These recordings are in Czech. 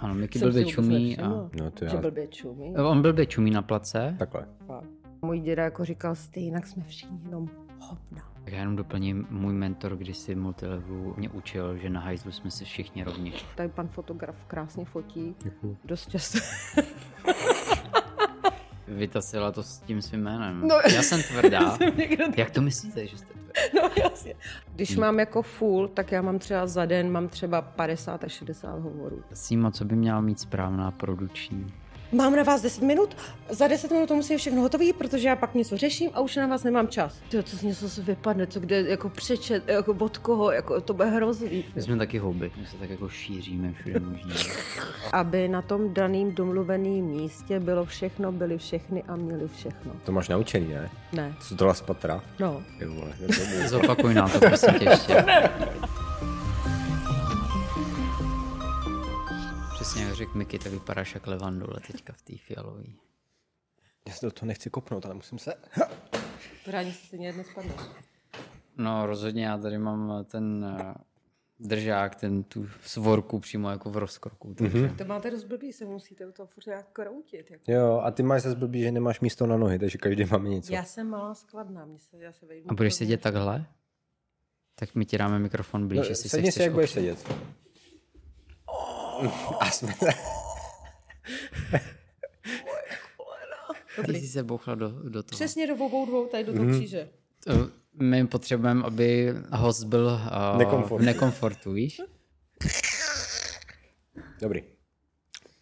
Ano, Miky blbě vůbec čumí a... No to Že já. blbě čumí. On blbě čumí na place. Takhle. Fakt. Můj děda jako říkal, stejně jinak jsme všichni jenom hovna. Tak já jenom doplním, můj mentor kdysi multilevu mě učil, že na hajzlu jsme si všichni rovni. Tady pan fotograf krásně fotí. Děkuju. Dost často. Vytasila to s tím svým jménem. No, já jsem tvrdá. Jak to myslíte, že jste tvrdá? No jasně. Když mám jako full, tak já mám třeba za den mám třeba 50 až 60 hovorů. Simo, co by měla mít správná produční? Mám na vás 10 minut, za 10 minut to musí být všechno hotové, protože já pak něco řeším a už na vás nemám čas. Tyjo, co z něco se vypadne, co kde jako přečet, jako od koho, jako to bude hrozný. My jsme taky houby, my se tak jako šíříme všude možně. Aby na tom daným domluveném místě bylo všechno, byli všechny a měli všechno. To máš naučený, ne? Ne, Co to z patra? no. Ty vole. Zopakuj nám to prosím tě ještě. Přesně jak řekl Miky, tak vypadáš jak levandule teďka v té fialový. Já se do toho nechci kopnout, ale musím se... Pořádně se stejně jedno spadne. No rozhodně já tady mám ten eh, držák, ten tu svorku přímo jako v rozkroku. Takže To máte dost blbý, se musíte u toho furt nějak kroutit. Jako. Jo, a ty máš zase blbý, že nemáš místo na nohy, takže každý máme něco. Já jsem malá skladná, mě se, já se vejdu. A budeš sedět takhle? Tak my ti dáme mikrofon blíž, No, jestli se sedni si, chceš jak budeš sedět. A jsme... Ty jsi se bouchla do, do toho. Přesně do obou dvou, tady do toho Mhm. kříže. My potřebujeme, aby host byl uh, Nekomfortu. v nekomfortu, víš? Dobrý.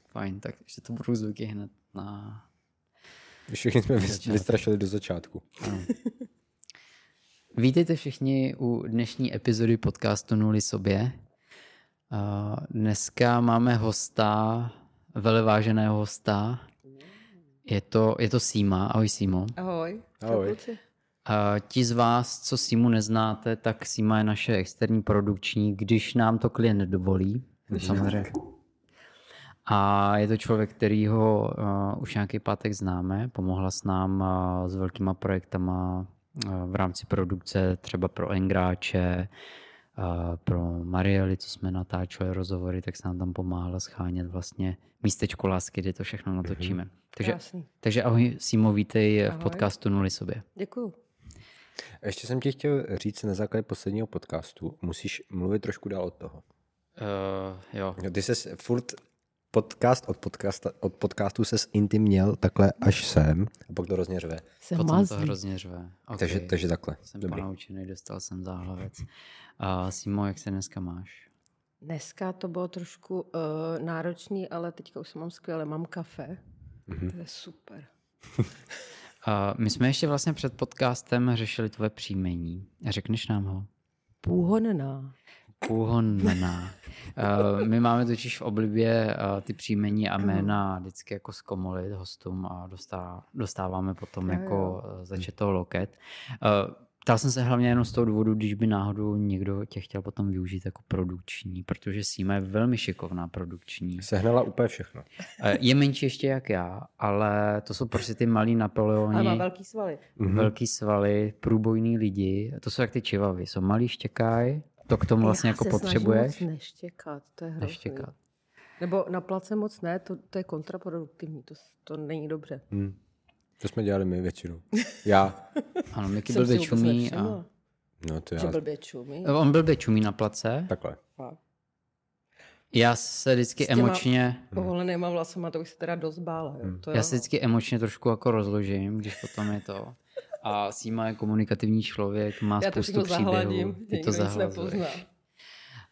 Fajn, tak ještě to budou zvuky hned na... Všichni jsme Začátek. vystrašili do začátku. Vítejte všichni u dnešní epizody podcastu Nuli sobě. Dneska máme hosta, veleváženého hosta. Je to, je to Sima. Ahoj Simo. Ahoj. Ahoj. Uh, ti z vás, co Simu neznáte, tak Sima je naše externí produkční, když nám to klient dovolí. Samozřejmě. A je to člověk, kterýho uh, už nějaký pátek známe. Pomohla s nám uh, s velkýma projektama uh, v rámci produkce, třeba pro Engráče, uh, pro Marieli, co jsme natáčeli rozhovory, tak se nám tam pomáhala schánět vlastně místečko lásky, kde to všechno natočíme. Takže, Krásný. takže ahoj Simo, vítej v Ahoj. podcastu Nuli sobě. Děkuju. Ještě jsem ti chtěl říct na základě posledního podcastu, musíš mluvit trošku dál od toho. Uh, jo. Ty ses furt podcast od, podcasta, od podcastu ses intim měl takhle až sem a pak to hrozně řve. Jsem Potom to mazlý. hrozně řve. Okay. Takže, takže takhle. Jsem Dobrý. ponaučený, dostal jsem záhlavec. Uh, Simo, jak se dneska máš? Dneska to bylo trošku uh, náročný, ale teďka už se mám skvěle. Mám kafe. Mhm. To je super. Uh, my jsme ještě vlastně před podcastem řešili tvoje příjmení. Řekneš nám ho? Půhonná. Půhonná. Uh, my máme totiž v oblibě uh, ty příjmení a jména vždycky jako zkomolit hostům a dostá, dostáváme potom Jo, jako uh, začetou loket. Uh, Ptal jsem se hlavně jenom z toho důvodu, když by náhodou někdo tě chtěl potom využít jako produkční, protože Sima je velmi šikovná produkční. Sehnala úplně všechno. Eh, Je menší ještě jak já, ale to jsou prostě ty malí Ale má Napoleoni, velký svaly. Mhm. velký svaly, průbojní lidi. To jsou jak ty čivavy, jsou malí štěkaj, to k tomu vlastně Já jako se potřebuješ. moc neštěkat, to je hrozný. Neštěkat. Nebo na place moc ne, to, to je kontraproduktivní, to, to není dobře. Hm. To jsme dělali my většinou. Já. Ano, Miky vůbec čumí a... No to Že já. blbě čumí. On blbě čumí na place. Takhle. Já se vždycky S těma- emočně... Povolenýma vlasama, to bych se teda dost bála. Jo. To Já jo, se vždycky emočně trošku jako rozložím, když potom je to. A Sima je komunikativní člověk, má Já to spoustu všechno příběhů. zahladím, Ty to nepozná.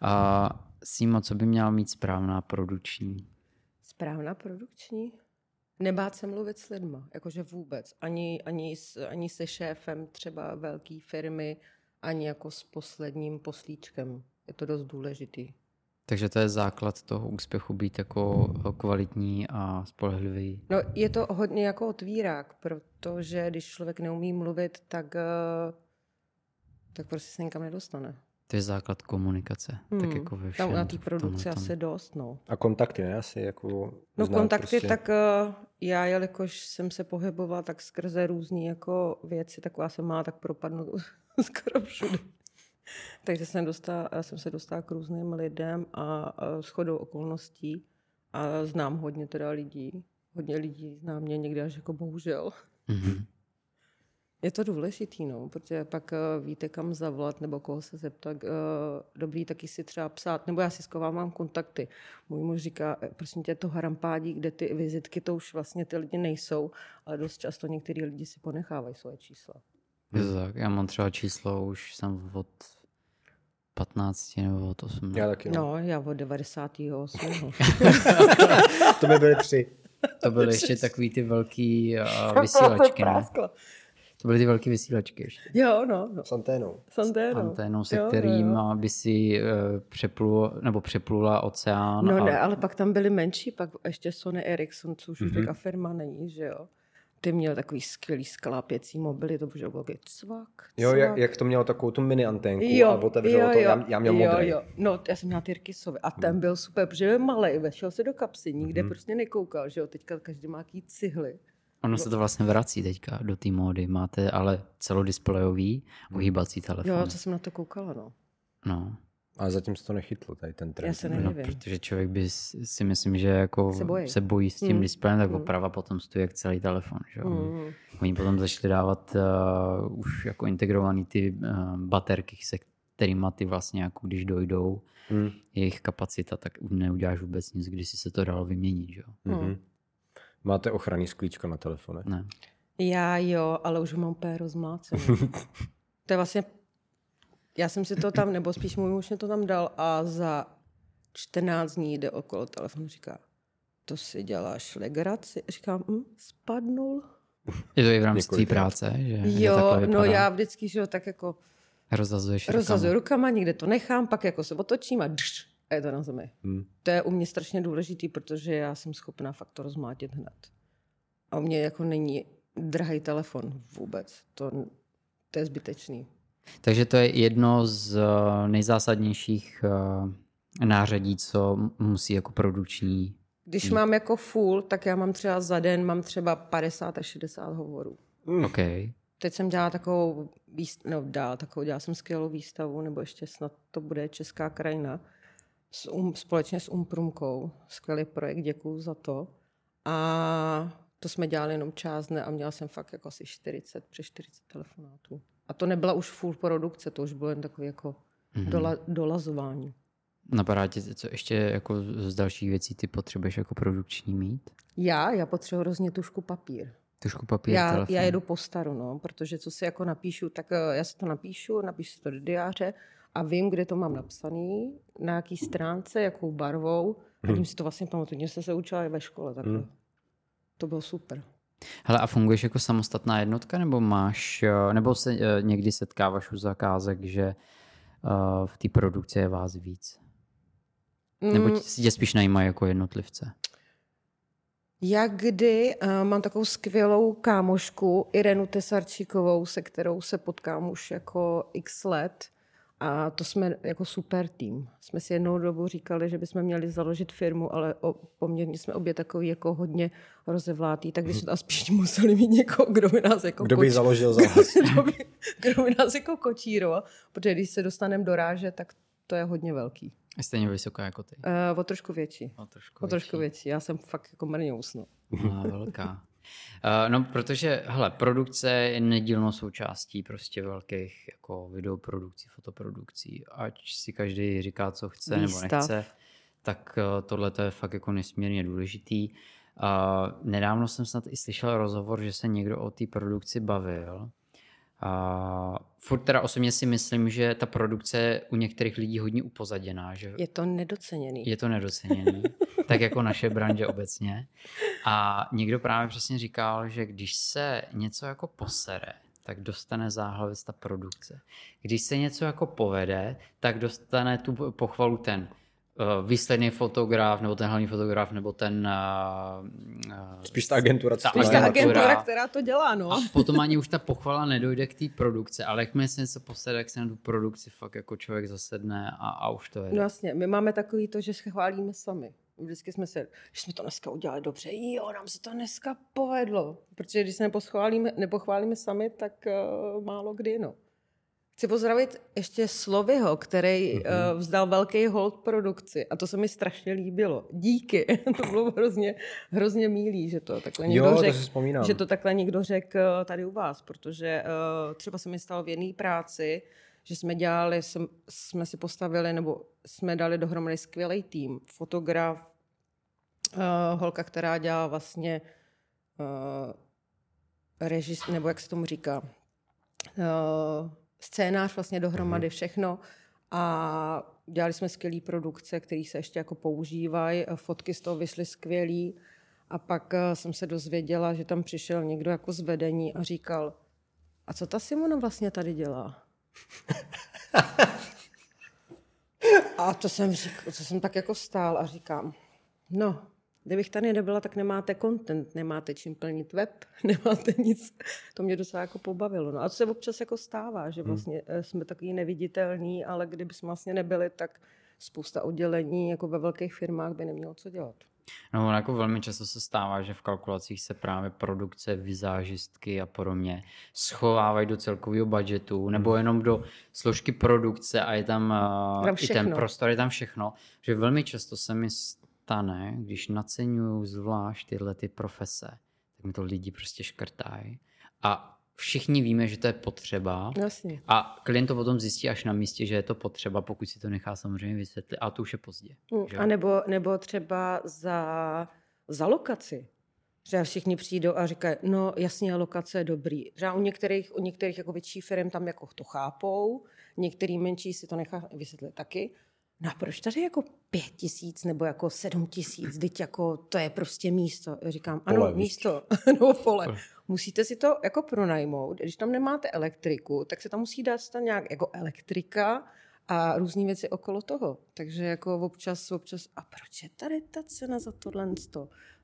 A Simo, co by měla mít správná produkční? Správná produkční? Nebát se mluvit s lidma, jakože vůbec. Ani, ani, s, ani se šéfem třeba velké firmy, ani jako s posledním poslíčkem. Je to dost důležitý. Takže to je základ toho úspěchu být jako kvalitní a spolehlivý. No, je to hodně jako otvírák, protože když člověk neumí mluvit, tak, eh, tak prostě se nikam nedostane. To je základ komunikace. Tak Hmm. jako ve všem. Tam na té produkci asi dost, no. A kontakty, ne? Asi jako No kontakty, prostě. tak uh, já, jelikož jsem se pohybovala tak skrze různé jako věci, taková jsem má, tak propadnu skoro všude. Takže jsem, dostala, já jsem se dostala k různým lidem a, a shodou okolností A znám hodně teda lidí. Hodně lidí zná mě někde až jako bohužel. Mhm. Je to důležitý, no, protože pak uh, víte, kam zavolat nebo koho se zeptat. Uh, dobrý taky si třeba psát, nebo já si zkovávám kontakty. Můj muž říká, "Eh, prosím tě, to harampádí, kde ty vizitky, to už vlastně ty lidi nejsou, ale dost často některý lidi si ponechávají svoje čísla. Je to tak. Já mám třeba číslo už jsem od 15 nebo od 18. Já taky. No. No, já od 98. To by byly tři. To byly ještě takový ty velký uh, vysílačky, ne? To byly ty velký vysílačky ještě. Jo, no, no. S anténou. S anténou. Anténou, se Jo, jo, kterým jo. by si uh, přeplul, nebo přeplula oceán. No a, ne, ale pak tam byly menší, pak ještě Sony Ericsson, což už Mhm. mm-hmm. firma není, že jo. Ty měl takový skvělý sklápěcí mobily, to bylo takový cvak, Jo, cvak. jak, jak to mělo takovou tu mini anténku jo, a otevřelo to. Já, já měl jo, modrý. Jo. No, já jsem měla Tyrkisový a ten byl super, protože byl malý, vešel se do kapsy, nikde Mhm. prostě nekoukal, že jo. Teďka každý má jaký cihly. Ono se to vlastně vrací teďka do té módy. Máte ale celodisplejový uhýbací telefon. Jo, co jsem na to koukala, no. No, Ale zatím se to nechytlo, tady ten trend. Já se no, Nevím. protože člověk by si myslím, že jako Se bojí. se bojí s tím Mm. displejem, tak Mm. oprava potom stojí jak celý telefon. Že? jo. Mm. Oni potom začali dávat uh, už jako integrovaný ty uh, baterky, se kterými ty vlastně jako když dojdou Hmm. jejich kapacita, tak už neuděláš vůbec nic, když si se to dalo vyměnit. Že? jo. Máte ochranný sklíčko na telefone? Ne. Já jo, ale už ho mám úplně rozmlácený. to je vlastně, já jsem si to tam, nebo spíš můj muž mě to tam dal a za 14 dní jde okolo telefonu, říká, to si děláš legraci. Říkám, hm, spadnul. Je to i v rámci tvé Několikrát. práce, že, Jo, no já vždycky, že jo, tak jako rozhazuju rukama. rukama, někde to nechám, pak jako se otočím a dš, a je to na zemi. Hmm. To je u mě strašně důležitý, protože já jsem schopná fakt to rozmlátit hned. A u mě jako není drahý telefon vůbec. To, to je zbytečný. Takže to je jedno z eh, nejzásadnějších eh, nářadí, co musí jako produkční. Když mám jako full, tak já mám třeba za den mám třeba 50 až 60 hovorů. OK. Teď jsem dělala takovou, výst, no dál, takovou, dělala jsem skvělou výstavu, nebo ještě snad to bude Česká krajina, s um, společně s Umprumkou. Skvělý projekt, děkuju za to. A to jsme dělali jenom část dne a měla jsem fakt jako asi 40, přes 40 telefonátů. A to nebyla už full produkce, to už bylo jen takový jako Mhm. dola, dolazování. Napadá tě, co ještě jako z dalších věcí ty potřebuješ jako produkční mít? Já, já potřebuji hrozně tušku papír. Tušku papír, Já, telefon. já jedu po staru, no, protože co si jako napíšu, tak eh, já si to napíšu, napíšu si to do diáře a vím, kde to mám napsaný, na jaký stránce, jakou barvou a tím si to vlastně pamatuju. Tím jsem se učila i ve škole takhle. Hmm. To bylo super. Hele, a funguješ jako samostatná jednotka, nebo máš, eh, nebo se eh, někdy setkáváš u zakázek, že eh, v té produkci je vás víc? Nebo Mm, tě- si tě spíš najímají jako jednotlivce? Já kdy uh, mám takovou skvělou kámošku Irenu Tesarčíkovou, se kterou se potkám už jako x let. A to jsme jako super tým. Jsme si jednou dobu říkali, že bychom měli založit firmu, ale o, poměrně jsme obě takový jako hodně rozevlátý, tak bychom tam spíš museli mít někoho, kdo by nás jako Kdo by koč- založil za vás? kdo, by, kdo by nás jako kočíroval, protože když se dostaneme do ráže, tak to je hodně velký. Je Stejně vysoká jako ty. Uh, o trošku větší. O trošku, O trošku větší. Já jsem fakt jako mrňous, no. Má velká. Uh, no, protože, hele, produkce je nedílnou součástí prostě velkých jako videoprodukcí, fotoprodukcí. Ať si každý říká, co chce nebo Výstav. nechce, tak uh, tohle je fakt jako nesmírně důležitý. Uh, nedávno jsem snad i slyšel rozhovor, že se někdo o té produkci bavil. A furt teda osobně si myslím, že ta produkce je u některých lidí hodně upozaděná, že Je to nedoceněný. je to nedoceněný, tak jako naše branže obecně. A někdo právě přesně říkal, že když se něco jako posere, tak dostane záhlavec ta produkce. Když se něco jako povede, tak dostane tu pochvalu ten výsledný fotograf, nebo ten hlavní fotograf, nebo ten... Uh, uh, Spíš ta agentura, co Ta agentura. agentura, která to dělá, no. a potom ani už ta pochvala nedojde k té produkce, ale jakmile se něco posede, tak se na tu produkci fakt jako člověk zasedne a, a už to je. No jasně, my máme takový to, že se chválíme sami. Vždycky jsme se, že jsme to dneska udělali dobře, jo, nám se to dneska povedlo. Protože když se nepochválíme, nepochválíme sami, tak uh, málo kdy, no. Chci pozdravit ještě Slovyho, který mm-hmm. uh, vzdal velký hold produkci a to se mi strašně líbilo. Díky, to bylo hrozně, hrozně milý, že to takhle někdo Jo, to řekl. si vzpomínám. Že to takhle někdo řekl eh, tady u vás, protože uh, třeba se mi stalo v jedné práci, že jsme dělali, jsem, jsme si postavili, nebo jsme dali dohromady skvělý tým. Fotograf, uh, holka, která dělá vlastně uh, režis, nebo jak se tomu říká, uh, scénář vlastně dohromady, všechno. A dělali jsme skvělé produkce, které se ještě jako používají. Fotky z toho vyšly skvělý. A pak eh, jsem se dozvěděla, že tam přišel někdo jako z vedení a říkal, a co ta Simona vlastně tady dělá? a to jsem, řík, to jsem tak jako stál a říkám, no, kdybych tady nebyla, tak nemáte content, nemáte čím plnit web, nemáte nic. To mě docela jako pobavilo. No a to se občas jako stává, že vlastně hmm. jsme takový neviditelní, ale kdyby jsme vlastně nebyli, tak spousta oddělení jako ve velkých firmách by nemělo co dělat. No, jako velmi často se stává, že v kalkulacích se právě produkce, vizážistky a podobně schovávají do celkového budgetu nebo jenom do složky produkce a je tam, Tam uh, i ten prostor, je tam všechno. Že velmi často se mi stane, když naceňuju zvlášť tyhle ty profese, tak mi to lidi prostě škrtají. A všichni víme, že to je potřeba. Jasně. A klient to potom zjistí až na místě, že je to potřeba, pokud si to nechá samozřejmě vysvětlit. A to už je pozdě. že jo? A nebo, nebo třeba za, za lokaci. Že všichni přijdou a říkají, no jasně, lokace je dobrý. Třeba u některých, u některých jako větší firm tam jako to chápou, některý menší si to nechá vysvětlit taky. No a proč tady jako pět tisíc nebo jako sedm tisíc, teď jako to je prostě místo. Já říkám, ano, Pole, místo, no pole. Musíte si to jako pronajmout. Když tam nemáte elektriku, tak se tam musí dát tam nějak jako elektrika a různé věci okolo toho. Takže jako občas, občas, a proč je tady ta cena za tohle?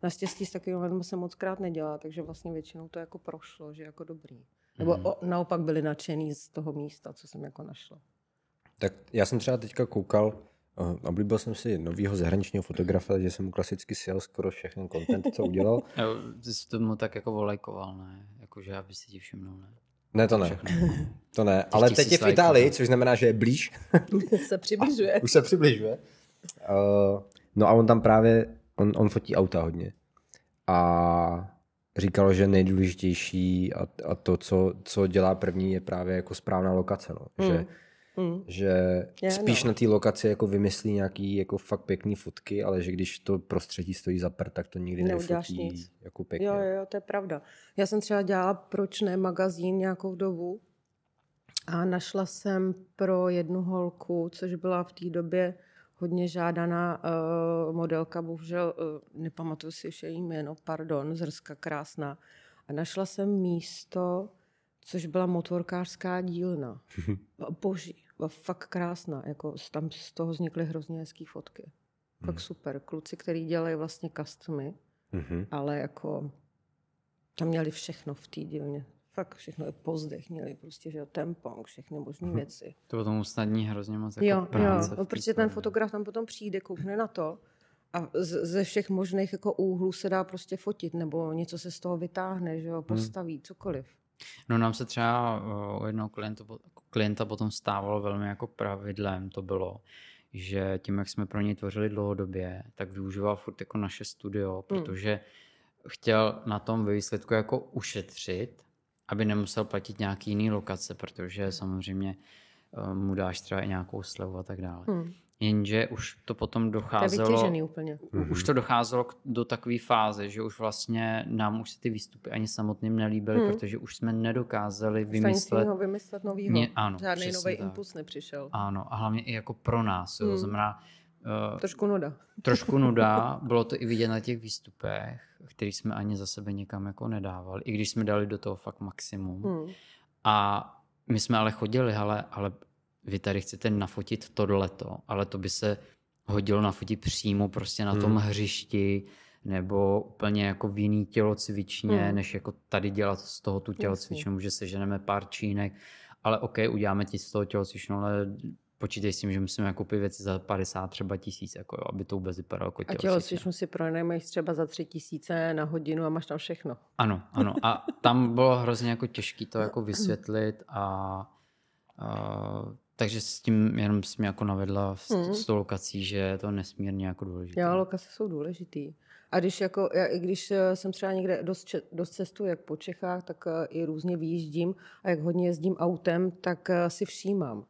Naštěstí s takovým lidem se moc krát nedělá, takže vlastně většinou to jako prošlo, že jako dobrý. Nebo Mhm. o, naopak byli nadšený z toho místa, co jsem jako našla. Tak já jsem třeba teďka koukal, uh, oblíbil jsem si novýho zahraničního fotografa, že jsem mu klasicky sjel skoro všechny content, co udělal. Ty jsi tomu tak jako volejkoval, ne? Jakože aby si ti všimnul, ne? Ne, to ne. Všechno. To ne, ale teď je v Itálii, což znamená, že je blíž. se přibližuje. Už se přibližuje. Uh, no a on tam právě, on, on fotí auta hodně. A říkal, že nejdůležitější a, a to, co, co dělá první, je právě jako správná lokace. No. Že, Mm. že Je, spíš no. na té lokaci jako vymyslí nějaký jako fakt pěkný fotky, ale že když to prostředí stojí za prd, tak to nikdy nic. jako pěkně. Jo, jo, to je pravda. Já jsem třeba dělala Proč ne magazín nějakou dobu a našla jsem pro jednu holku, což byla v té době hodně žádaná uh, modelka, bohužel uh, nepamatuju si už její jméno, pardon, Zrska krásná. A našla jsem místo, což byla motorkářská dílna. Boží, byla fakt krásná. Jako z- tam z toho vznikly hrozně hezké fotky. Fakt super. Kluci, který dělají vlastně customy, Mhm. ale jako tam měli všechno v té dílně. Fakt všechno, i pozdech měli prostě, že jo, tempong, všechny možné věci. To potom usnadní hrozně moc jako Jo, práce. jo, té protože ten fotograf tam potom přijde, koukne na to a z- ze všech možných jako úhlů se dá prostě fotit, nebo něco se z toho vytáhne, že jo, postaví, cokoliv. No nám se třeba uh, u jednoho klientu, klienta potom stávalo velmi jako pravidlem, to bylo, že tím, jak jsme pro něj tvořili dlouhodobě, tak využíval furt jako naše studio, Hmm. protože chtěl na tom ve výsledku jako ušetřit, aby nemusel platit nějaký jiný lokace, protože samozřejmě uh, mu dáš třeba i nějakou slevu a tak dále. Hmm. Jenže už to potom To je docházelo... vytěžený úplně. Už to docházelo k- do takové fáze, že už vlastně nám už se ty výstupy ani samotným nelíbily, Hmm. protože už jsme nedokázali Vymyslet, vymyslet. vymyslet novýho. Ně- ano, Žádný přesně nový impuls nepřišel. Ano, a hlavně i jako pro nás. Jo. Hmm. Znamená, uh, Trošku nuda. trošku nuda, bylo to i vidět na těch výstupech, který jsme ani za sebe někam jako nedávali, i když jsme dali do toho fakt maximum. Hmm. A my jsme ale chodili, ale, ale vy tady chcete nafotit tohleto, ale to by se hodilo nafotit přímo prostě na tom Hmm. hřišti, nebo úplně jako v jiný tělocvičně, Hmm. než jako tady dělat z toho tu tělocvičnu, že seženeme pár čínek, ale OK, uděláme ti z toho tělocvičnu, ale počítej s tím, že musíme koupit věci za 50 třeba tisíc, jako jo, aby to vůbec vypadalo jako A tělocvična. tělocvičnu si pronajmeš třeba za tři tisíce na hodinu a máš tam všechno. Ano, ano. A tam bylo hrozně jako těžké to jako vysvětlit a Uh, takže s tím jenom jsi mě jako navedla s, Hmm. s tou lokací, že je to nesmírně jako důležité. Jo, lokace jsou důležitý. A když, jako, já, i když eh, jsem třeba někde dost, dost cestu, jak po Čechách, tak eh, i různě vyjíždím a jak hodně jezdím autem, tak eh, si všímám,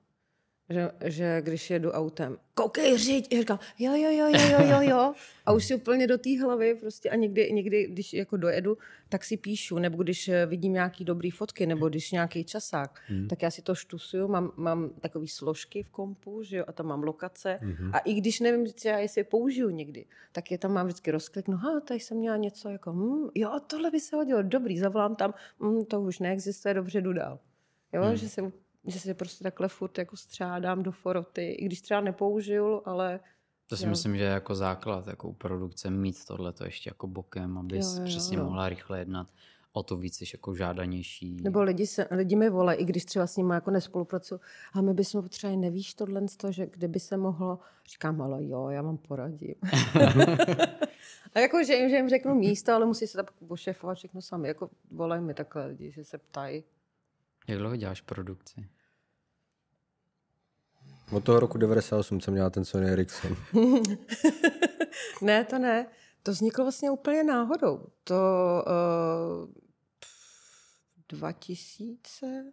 že, že když jedu autem, koukej, řiď, já říkám, jo, jo, jo, jo, jo, jo, jo. A už si úplně do té hlavy prostě a někdy, někdy, když jako dojedu, tak si píšu, nebo když eh, vidím nějaký dobrý fotky, nebo když nějaký časák, Hmm. tak já si to štusuju, mám, mám takové složky v kompu, že jo, a tam mám lokace. Mhm. A i když nevím, třeba jestli je použiju někdy, tak je tam mám vždycky rozkliknu, ha, tady jsem měla něco jako, hm, jo, tohle by se hodilo, dobrý, zavolám tam, hm, to už neexistuje, dobře, jdu dál. Jo, Hmm. že, si, že si prostě takhle furt jako střádám do foroty, i když třeba nepoužiju, ale To si Jo. myslím, že je jako základ jako u produkce mít tohle to ještě jako bokem, abys Jo, jo, přesně jo. mohla rychle jednat. O to víc jsi jako žádanější. Nebo lidi, se, lidi mi volají, i když třeba s nimi jako nespolupracuju, a my bychom potřebovali, nevíš tohle, z toho, že kde by se mohlo, říkám, ale jo, já vám poradím. a jako, že jim, že jim řeknu místo, ale musí se tak pošefovat všechno sami. Jako volají mi takhle lidi, že se ptají. Jak dlouho děláš produkci? Od toho roku 98 jsem měla ten Sony Ericsson. ne, to ne. To vzniklo vlastně úplně náhodou. To uh, 2000,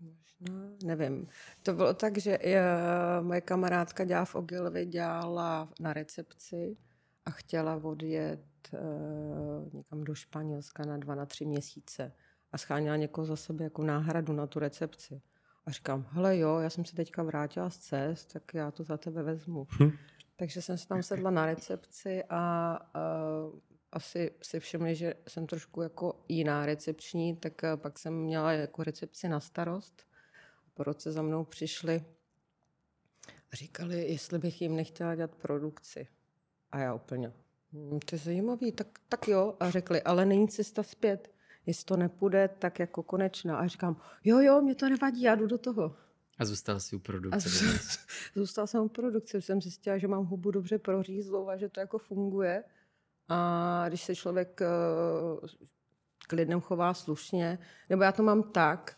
možná, nevím. To bylo tak, že uh, moje kamarádka dělá v Ogilvy, dělala na recepci a chtěla odjet uh, někam do Španělska na dva, na tři měsíce a scháněla někoho za sebe jako náhradu na tu recepci. A říkám, hele jo, já jsem se teďka vrátila z cest, tak já to za tebe vezmu. Takže jsem se tam sedla na recepci a uh, asi si všimli, že jsem trošku jako jiná recepční, tak uh, pak jsem měla jako recepci na starost. Po roce za mnou přišli a říkali, jestli bych jim nechtěla dělat produkci. A já úplně, hm, to je zajímavý, tak, tak jo. A řekli, ale není cesta zpět. Jestli to nepůjde, tak jako konečná. A říkám, jo, jo, mě to nevadí, já jdu do toho. A zůstal jsi u A produkce. z- dodnes. zůstal jsem u produkce, jsem zjistila, že mám hubu dobře prořízlou a že to jako funguje. A když se člověk eh, k lidem chová slušně, nebo já to mám tak,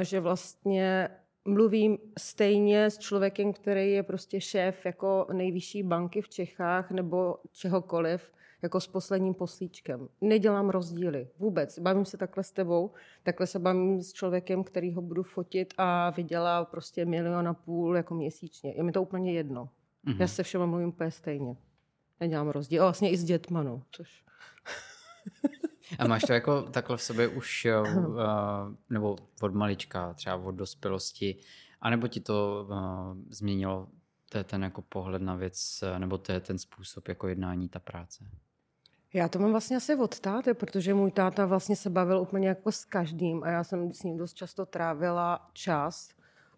eh, že vlastně mluvím stejně s člověkem, který je prostě šéf jako nejvyšší banky v Čechách nebo čehokoliv, jako s posledním poslíčkem. Nedělám rozdíly vůbec. Bavím se takhle s tebou, takhle se bavím s člověkem, který ho budu fotit a vydělá prostě milion a půl jako měsíčně. Je mi to úplně jedno. Mhm. Já se všema mluvím úplně stejně. Nedělám rozdíl. A vlastně i s dětma, no. Což... A máš to jako takhle v sobě už, uh, nebo od malička, třeba od dospělosti, anebo ti to uh, změnilo to je ten jako pohled na věc, nebo to je ten způsob jako jednání, ta práce? Já to mám vlastně asi od táty, protože můj táta vlastně se bavil úplně jako s každým a já jsem s ním dost často trávila čas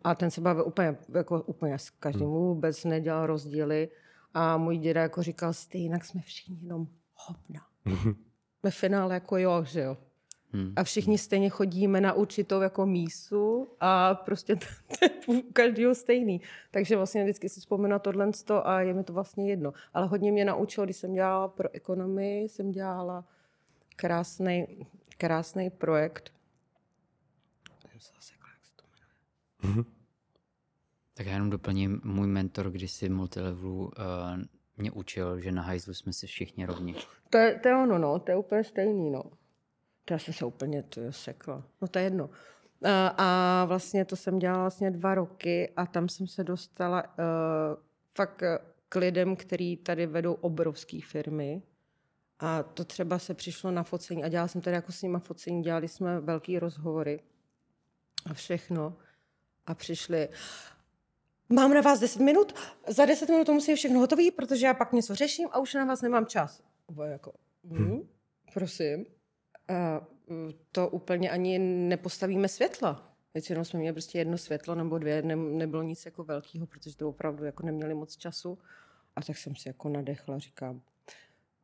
a ten se bavil úplně, jako úplně s každým, vůbec nedělal rozdíly a můj děda jako říkal, stejně jsme všichni jenom hovna. Ve finále jako jo, že jo. Hmm. A všichni stejně chodíme na určitou jako mísu a prostě to je u každého stejný. Takže vlastně vždycky si vzpomenu na tohle a je mi to vlastně jedno. Ale hodně mě naučilo, když jsem dělala pro ekonomii, jsem dělala krásný, krásný projekt. Jsem se zasekla, jak se to jmenuje. Tak já jenom doplním, můj mentor kdysi multilevelu uh, mě učil, že na hajzlu jsme si všichni rovni. To je, to je ono, no, to je úplně stejný, no. To já jsem se úplně to sekla. No to je jedno. A, a vlastně to jsem dělala vlastně dva roky a tam jsem se dostala uh, fakt eh, k lidem, který tady vedou obrovské firmy. A to třeba se přišlo na focení a dělala jsem tady jako s nima focení, dělali jsme velký rozhovory a všechno. A přišli, mám na vás 10 minut, za 10 minut to musí být všechno hotové, protože já pak něco řeším a už na vás nemám čas. Bylo jako, hm, prosím. Mm, to úplně ani nepostavíme světla. Většinou jsme měli prostě jedno světlo nebo dvě, ne, nebylo nic jako velkého, protože to opravdu jako neměli moc času. A tak jsem si jako nadechla, říkám,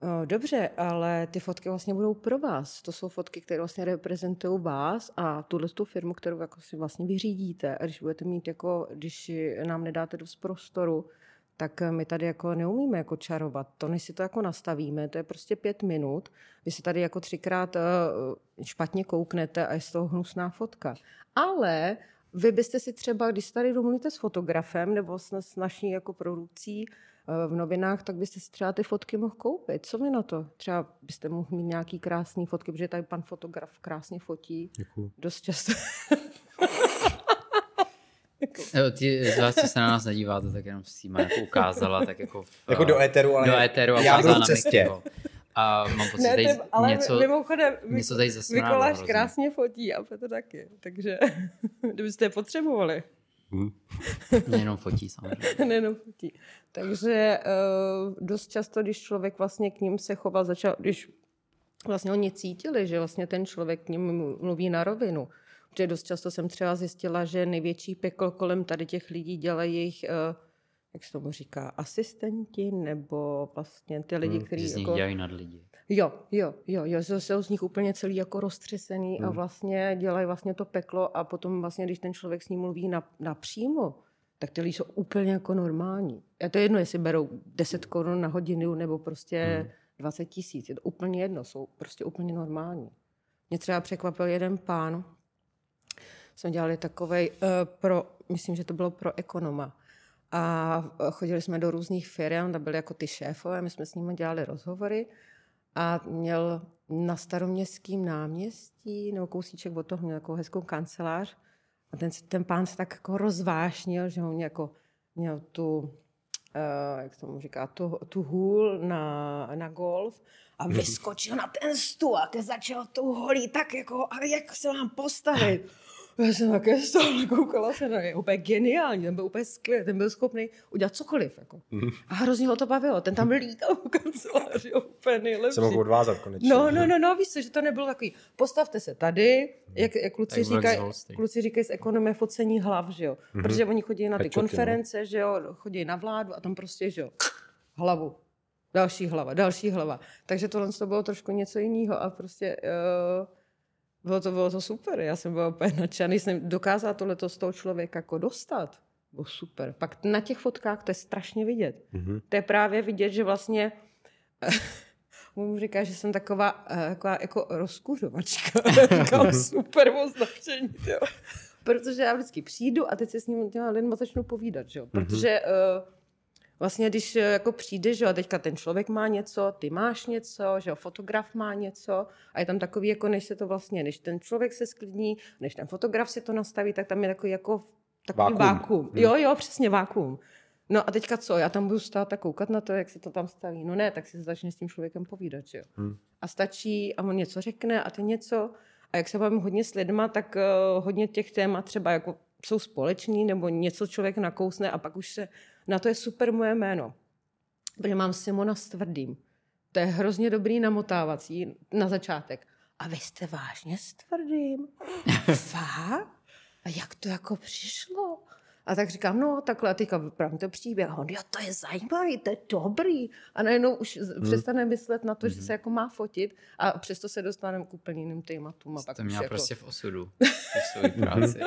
"O, dobře, ale ty fotky vlastně budou pro vás. To jsou fotky, které vlastně reprezentují vás a tuhle tu firmu, kterou jako si vlastně vyřídíte. A když budete mít jako, když nám nedáte dost prostoru, tak my tady jako neumíme jako čarovat. To, než si to jako nastavíme, to je prostě pět minut. Vy si tady jako třikrát eh, špatně kouknete a je z toho hnusná fotka. Ale vy byste si třeba, když tady domluvíte s fotografem nebo s, s naší jako produkcí eh, v novinách, tak byste si třeba ty fotky mohl koupit. Co mi na to? Třeba byste mohl mít nějaký krásný fotky, protože tady pan fotograf krásně fotí. Děkuju. Dost často. Jo, Ti z vás, co se na nás nedíváte, tak jenom si má jako ukázala, tak jako, v, Jako do éteru, ale do éteru a já budu ukázala v na cestě. A mám pocit, Ne, že to, ale něco, mimochodem, něco tady zasmrádlo Mikoláš hrozně. krásně fotí a Petr taky. Takže kdybyste je potřebovali, Nejenom fotí samozřejmě. nejenom fotí. Takže uh, dost často, když člověk vlastně k ním se choval, začal, když vlastně oni cítili, že vlastně ten člověk k ním mluví na rovinu. Protože dost často jsem třeba zjistila, že největší peklo kolem tady těch lidí dělají jejich, uh, jak se tomu říká, asistenti, nebo vlastně ty lidi, Hmm, kteří Že z nich jako... dělají nad lidi. Jo, jo, jo, jo, jsou, jsou z nich úplně celý jako roztřesený Hmm. a vlastně dělají vlastně to peklo a potom vlastně, když ten člověk s ním mluví na, napřímo, tak ty lidi jsou úplně jako normální. A to je jedno, jestli berou 10 korun na hodinu nebo prostě Hmm. 20 tisíc. Je to úplně jedno, jsou prostě úplně normální. Mě třeba překvapil jeden pán, jsme dělali takovej uh, pro, myslím, že to bylo pro ekonoma. A eh, chodili jsme do různých firm, tam byly jako ty šéfové, my jsme s nimi dělali rozhovory a měl na staroměstském náměstí, nebo kousíček od toho, měl jako hezkou kancelář a ten, ten pán se tak jako rozvášnil, že on jako měl tu, uh, jak se tomu říká, tu, tu hůl na, na golf a vyskočil na ten stůl a začal tou holí tak jako, a jak se mám postavit. Já jsem také stále koukala se na něj, úplně geniální, ten byl úplně skvělý, ten byl schopný udělat cokoliv. Jako. A hrozně ho to bavilo, ten tam lítal po kanceláři, úplně nejlepší. Se mohl odvázat konečně. No, no, no, no, víš co, že to nebylo takový, postavte se tady, jak, jak kluci, říkají, kluci říkají z ekonomie focení hlav, že jo. Protože oni chodí na ty Headshoty, no. konference, že jo, chodí na vládu a tam prostě, že jo, hlavu. Další hlava, další hlava. Takže tohle to bylo trošku něco jiného a prostě uh, bylo to, bylo to super. Já jsem byla úplně nadšený, jsem dokázala tohleto z toho člověka jako dostat. Bylo super. Pak na těch fotkách to je strašně vidět. Mhm. To je právě vidět, že vlastně mu říká, že jsem taková, eh, taková jako rozkuřovačka. Říkám, super označení, jo. Protože já vždycky přijdu a teď se s ním těma lidma začnu povídat, že jo. Protože uh, vlastně, když eh, jako přijdeš, že jo, a teďka ten člověk má něco, ty máš něco, že jo, fotograf má něco a je tam takový, jako než se to vlastně, než ten člověk se sklidní, než ten fotograf si to nastaví, tak tam je takový jako takový Vákuum. vákuum. vákuum. Jo, jo, přesně vákuum. No a teďka co? Já tam budu stát a koukat na to, jak se to tam staví. No ne, tak si začne s tím člověkem povídat, že jo. Hmm. A stačí, a on něco řekne a ty něco. A jak se bavím hodně s lidma, tak uh, hodně těch témat třeba jako jsou společný, nebo něco člověk nakousne a pak už se, na to je super moje jméno. Protože mám Simona s tvrdým. To je hrozně dobrý namotávací na začátek. A vy jste vážně s tvrdým? Fakt? A jak to jako přišlo? A tak říkám, no takhle, a teďka vyprávím to příběh. A on, jo, to je zajímavý, to je dobrý. A najednou už hmm. přestane myslet na to, že se jako má fotit a přesto se dostaneme k úplně jiným tématům. A pak To měla jako... prostě v osudu, v své práci.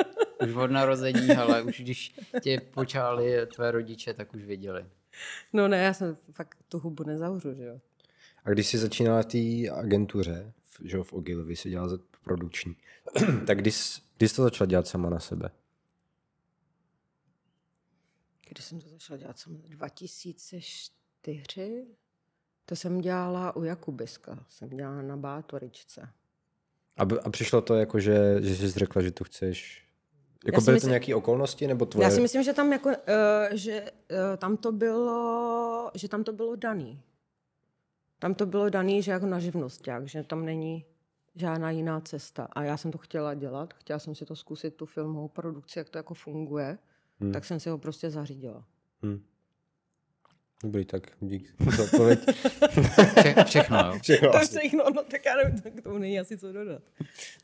Už od narození, ale už když tě počali tvé rodiče, tak už věděli. No ne, já jsem fakt tu hubu nezavřu, že jo. A když jsi začínala v té agentuře, že jo, v Ogilvy si dělala za produkční, tak když, jsi- když jsi to začala dělat sama na sebe? Když jsem to začala dělat, jsem 2004, to jsem dělala u Jakubiska, jsem dělala na Bátoričce. A, a přišlo to jako, že, že jsi řekla, že to chceš... Jako byly to myslím- nějaké okolnosti, nebo tvoje... Já si myslím, že tam, jako, uh, že, uh, tam to bylo, že tam to bylo daný. Tam to bylo daný, že jako na živnosták, že tam není žádná jiná cesta. A já jsem to chtěla dělat, chtěla jsem si to zkusit, tu filmovou produkci, jak to jako funguje, hmm. tak jsem si ho prostě zařídila. Hm. Dobrý, tak dík za odpověď. Vše, všechno, jo. Všechno To asi. všechno, no tak já nevím, tak k tomu není asi co dodat.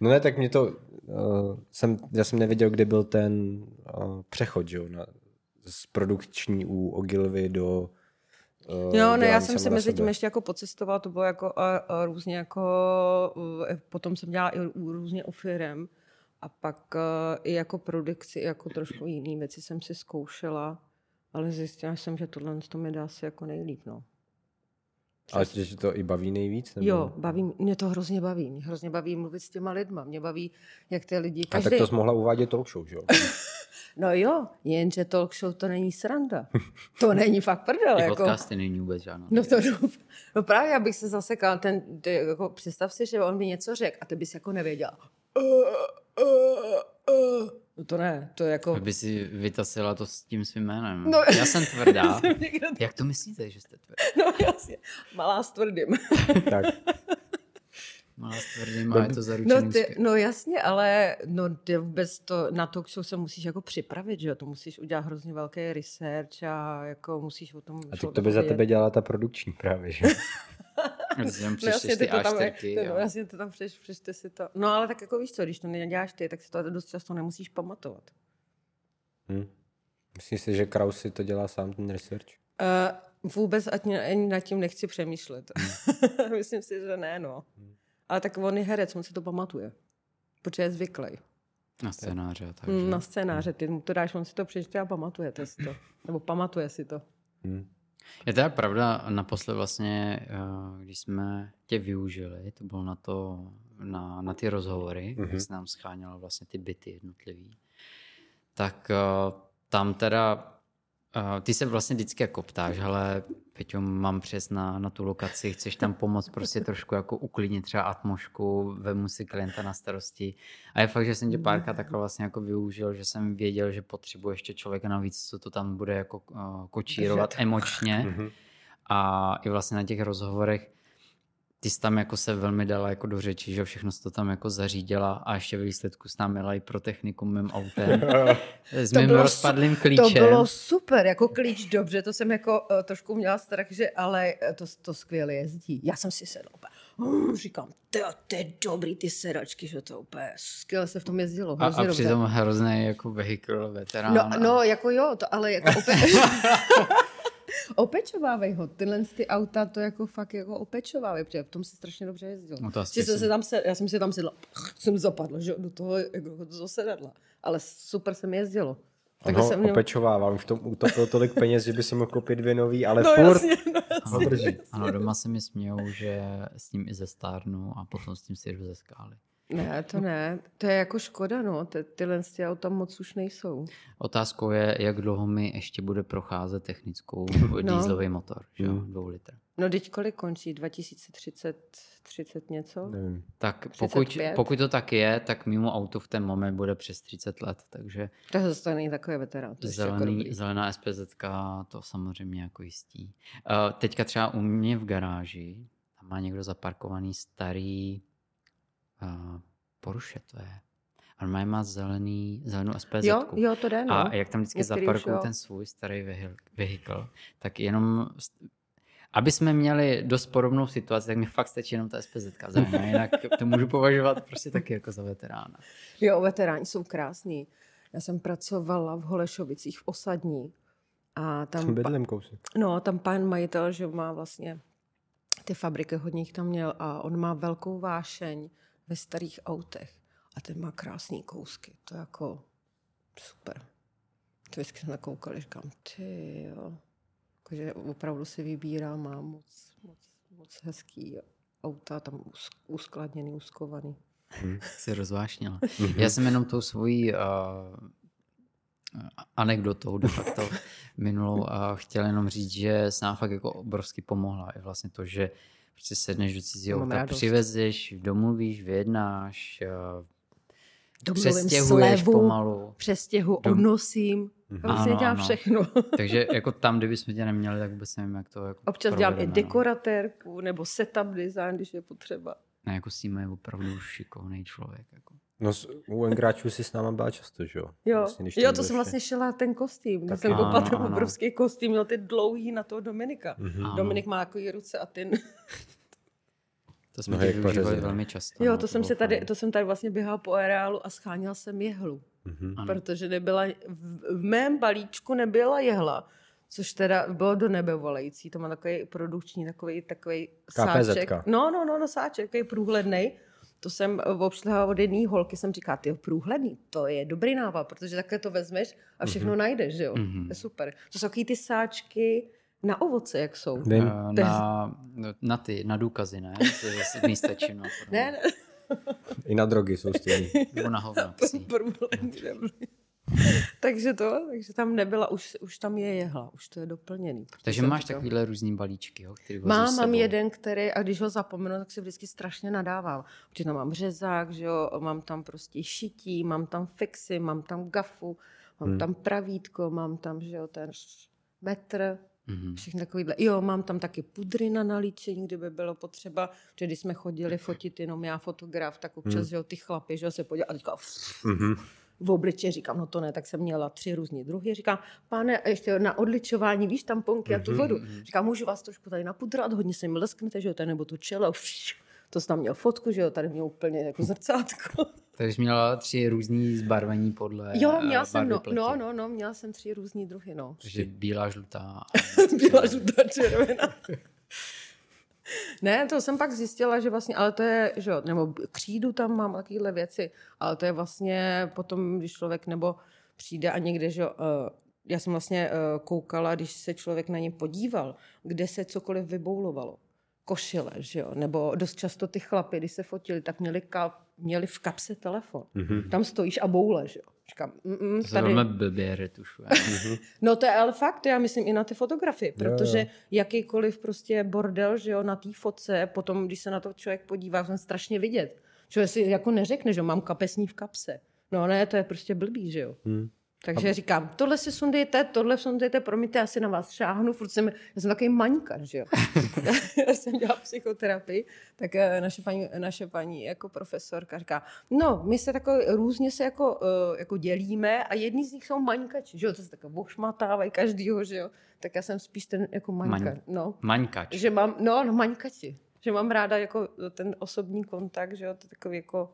No ne, tak mě to... Uh, jsem, já jsem nevěděl, kde byl ten uh, přechod, že jo, na, z produkční u Ogilvy do... Uh, Jo, ne, já jsem se mezi tím ještě jako pocestovala, to bylo jako a, a různě jako, uh, potom jsem dělala i různě u firem a pak uh, i jako produkci, jako trošku jiný věci jsem si zkoušela Ale zjistila jsem, že tohle to mi dá asi jako nejlíp, no. Ale že to i baví nejvíc? Nebo? Jo, baví, mě to hrozně baví. Mě hrozně baví mluvit s těma lidma. Mě baví, jak ty lidi... A tak to jsi mohla uvádět talk show, že jo? No jo, jenže talk show to není sranda. To není fakt prdel. I jako. podcasty není vůbec žádná. No to no právě, abych se zasekal, ten, ty, jako, představ si, že on by něco řekl a ty bys jako nevěděl. No to ne, to je jako... Aby si vytasila to s tím svým jménem. No. Já jsem tvrdá. jsem někdo... Jak to myslíte, že jste tvrdá? No jasně, malá s tvrdým. tak. Malá s tvrdým a je to zaručený No, ty, no jasně, ale no, ty vůbec to, na talk show se musíš jako připravit, že jo? To musíš udělat hrozně velký research a jako musíš o tom... A tak to by za tebe dělala ta produkční právě, že? Když tam No ty ty to tam, A4, ty, no, jo. jasně, to tam přeš, přečte si to. No ale tak jako víš co, když to neděláš ty, tak si to dost často nemusíš pamatovat. Hm. Myslíš si, že Kraus si to dělá sám ten research? Uh, vůbec ani, ani nad tím nechci přemýšlet. Hmm. Myslím si, že ne, no. Ale tak on je herec, on si to pamatuje. Protože je zvyklý. Na scénáře a tak. Mm, že? Na scénáře, ty mu to dáš, on si to přečte a pamatujete si to. Nebo pamatuje si to. Hm. Je teda pravda, naposled vlastně, eh, když jsme tě využili, to bylo na to, na, na ty rozhovory, mm-hmm. jak jsi nám scháněl vlastně ty byty jednotlivý, tak eh, tam teda, eh, ty se vlastně vždycky jako ptáš, ale Peťo, mám přes na, na tu lokaci, chceš tam pomoct prostě trošku jako uklidnit třeba atmošku, vemu si klienta na starosti. A je fakt, že jsem tě párkrát takhle vlastně jako využil, že jsem věděl, že potřebuji ještě člověka navíc, co to tam bude jako uh, kočírovat Držet. emočně. Mhm. A i vlastně na těch rozhovorech ty jsi tam jako se velmi dala jako do řeči, že všechno jsi to tam jako zařídila a ještě ve výsledku jsi tam jela i pro techniku mým autem. S To mým bylo rozpadlým To klíčem. bylo super, jako klíč dobře, to jsem jako uh, trošku měla strach, že ale eh, to, to skvěle jezdí. Já jsem si sedla úplně, hm, říkám, to, to je dobrý ty sedačky, že to úplně skvěle se v tom jezdilo, A, hrozně a přitom hrozný jako vehikl veterán. No, a- no, jako jo, to ale jako ope... opečovávej ho. Tyhle ty auta to jako fakt jako opečovávej, protože v tom se strašně dobře jezdil. No to asi jsem se tam se, já jsem si tam sedla, jsem zapadla, že jo, do toho jako do sedadla. Ale super se mi jezdilo. On Takhle ho jsem měl- opečovával, on v tom utopil tolik peněz, že by si mohl koupit dvě nový, ale No furt jasně, no jasně. ho drží. Ano, doma se mi smějou, že s ním i ze stárnu a potom s tím si jdu ze skály. Ne, to ne. To je jako škoda, no. Ty, tyhle ty auta moc už nejsou. Otázkou je, jak dlouho mi ještě bude procházet technickou No. dieselový motor, že jo, Mm. dvou litr. No teď kolik končí? 2030, 30 něco? Nevím. Tak pokud, 35? pokud to tak je, tak mimo auto v ten moment bude přes 30 let, takže To zase to není takový veterán. To je ještě jako zelený, dobrý. zelená SPZ to samozřejmě jako jistí. Uh, teďka třeba u mě v garáži, tam má někdo zaparkovaný starý uh, Porsche to je. A normálně má zelený, zelenou SPZ. Jo, jo, to jde, no. A jak tam vždycky zaparkuju ten svůj starý vehikl, tak jenom, aby jsme měli dost podobnou situaci, tak mi fakt stačí jenom ta SPZ zelená, jinak to můžu považovat prostě taky jako za veterána. Jo, veteráni jsou krásní. Já jsem pracovala v Holešovicích v Osadní a Jsem tam, pa, bydlím kousek. no, tam pan majitel, že má vlastně ty fabriky, hodně jich tam měl a on má velkou vášeň ve starých autech a ten má krásný kousky. To je jako super. To vždycky jsem nakoukal, říkám, ty jo. Jakože opravdu si vybírá, má moc, moc, moc hezký auta, tam us- uskladněný, uskovaný. Si rozvášnila. Mhm. Já jsem jenom tou svojí uh, anekdotou de facto minulou uh, chtěl jenom říct, že s nám fakt jako obrovsky pomohla. Je vlastně to, že prostě sedneš do cizího auta, radost. přivezeš, domluvíš, vyjednáš, uh, Domluvím přestěhuješ slevu, pomalu. přestěhu, Dom- odnosím. Mhm. Já vlastně Ano, dělám ano. všechno. Takže jako tam, kdybychom tě neměli, tak vůbec nevím, jak to jako Občas dělám i no. dekoratérku nebo setup design, když je potřeba. Ne, jako Sima je opravdu šikovný člověk. Jako. No u Engráčů si s náma byla často, že jo? Jo, Vlastně, když jo tam to jsem vlastně šela ten kostým. Taky. jsem koupila ten obrovský kostým, měl ty dlouhý na toho Dominika. Mhm. Ano. Dominik má jako ruce a ty... To jsme jak využívali no. velmi často. Jo, no, to jsem se tady, to jsem tady vlastně běhala po areálu a scháněla jsem jehlu. Mhm. Ano. Protože nebyla, v, v mém balíčku nebyla jehla. Což teda bylo do nebe volající. To má takový produkční, takový, takový sáček. No, no, no, no, sáček, takový průhledný. to jsem obšla od jedné holky, jsem říká, ty průhledný, to je dobrý nápad, protože takhle to vezmeš a všechno mm-hmm. najdeš, že jo? Mm-hmm. To je super. To jsou takový ty sáčky na ovoce, jak jsou. Uh, na, na ty, na důkazy, ne? Z místačin. No, ne, ne. I na drogy jsou stejný. Nebo na hovno. takže to, takže tam nebyla, už, už tam je jehla, už to je doplněný. Takže máš říkal. takovýhle různý balíčky, jo, který Mám, mám jeden, který, a když ho zapomenu, tak si vždycky strašně nadávám. Protože tam mám řezák, že jo, mám tam prostě šití, mám tam fixy, mám tam gafu, mám hmm. tam pravítko, mám tam, že jo, ten metr, Mm-hmm. Všechny takovýhle. Jo, mám tam taky pudry na nalíčení, kdyby bylo potřeba, že když jsme chodili fotit jenom já fotograf, tak občas, mm. že jo, ty chlapy, že jo, se podívali a říkal, mm-hmm. v obliče, říkám, no to ne, tak jsem měla tři různé druhy. Říkám, pane, ještě na odličování, víš, tamponky mm-hmm. a tu vodu. Mhm. Říkám, můžu vás trošku tady napudrat, hodně se mi lesknete, že jo, nebo to čelo, to jsem tam měl fotku, že jo, tady měl úplně jako zrcátko. Takže měla tři různý zbarvení podle Jo, měla jsem, no, no, no, no, měla jsem tři různý druhy, no. Takže bílá, žlutá. bílá, žlutá, červená. ne, to jsem pak zjistila, že vlastně, ale to je, že jo, nebo křídu tam mám takovéhle věci, ale to je vlastně potom, když člověk nebo přijde a někde, že jo, uh, já jsem vlastně uh, koukala, když se člověk na ně podíval, kde se cokoliv vyboulovalo košile, že jo? nebo dost často ty chlapy, když se fotili, tak měli, kap, měli v kapse telefon. Mm-hmm. Tam stojíš a boule, že jo. Říkám, mm, tady... velmi blbě retušuje. No to je ale fakt, já myslím i na ty fotografie, protože jo, jo. jakýkoliv prostě bordel, že jo, na té fotce, potom, když se na to člověk podívá, jsem strašně vidět. Člověk si jako neřekne, že mám kapesní v kapse. No ne, to je prostě blbý, že jo. Hmm. Takže a... říkám, tohle si sundejte, tohle sundejte, promiňte, já si na vás šáhnu, furt jsem, já jsem takový maňka, že jo. já jsem dělala psychoterapii, tak eh, naše paní, naše paní jako profesorka říká, no, my se tako, různě se jako, uh, jako dělíme a jedni z nich jsou maňkači, že jo, to se takové bošmatávají každýho, že jo. Tak já jsem spíš ten jako maňka, Maň, no. Maňkač. Že mám, no, no, maňkači. Že mám ráda jako ten osobní kontakt, že jo, to takový jako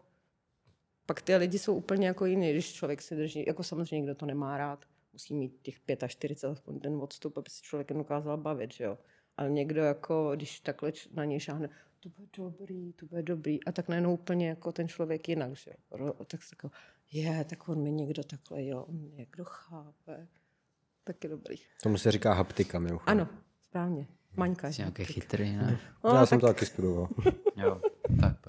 pak ty lidi jsou úplně jako jiný, když člověk se drží, jako samozřejmě někdo to nemá rád, musí mít těch 45 aspoň ten odstup, aby se člověk dokázal bavit, že jo. Ale někdo jako, když takhle na něj šáhne, to bude dobrý, to bude dobrý. A tak najednou úplně jako ten člověk jinak, že jo. Tak se jako, je, tak on mi někdo takhle, jo, on někdo chápe. Tak je dobrý. Tomu se říká haptika, mimochodem. Ano, správně. Maňka. Jsi nějaký chytrý, ne? No, Já tak... jsem to taky studoval. jo, tak.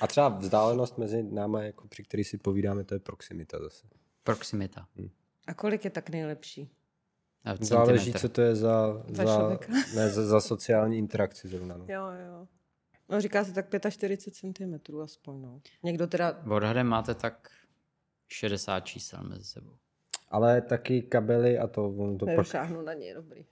A třeba vzdálenost mezi námi, jako při který si povídáme, to je proximita zase. Proximita. Hmm. A kolik je tak nejlepší? Záleží, co to je za, za, za, ne, za, za sociální interakci zrovna. No. Jo, jo. No říká se tak 45 cm aspoň, no. Někdo teda... Odhadem máte tak 60 čísel mezi sebou. Ale taky kabely a to... On to pak... na něj, dobrý.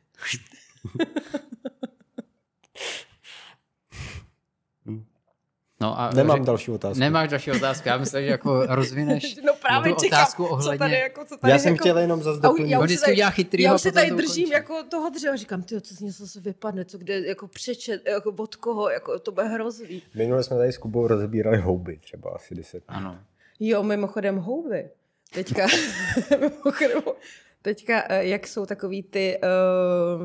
No a Nemám řek, další otázku. Nemáš další otázku. Já myslím, že jako rozvineš no právě tu čekám, otázku ohledně... Co tady, jako, co tady já jsem jako... chtěl jenom zase doplnit. Já, já, já, chytrý, já už se tady držím ukončím. jako toho dřeva. Říkám, ty, co z něj se vypadne, co kde jako přečet, jako od koho, jako to bude hrozný. Minule jsme tady s Kubou rozbírali houby, třeba asi deset. Ano. Jo, mimochodem houby. Teďka, mimochodem, teďka, eh, jak jsou takový ty...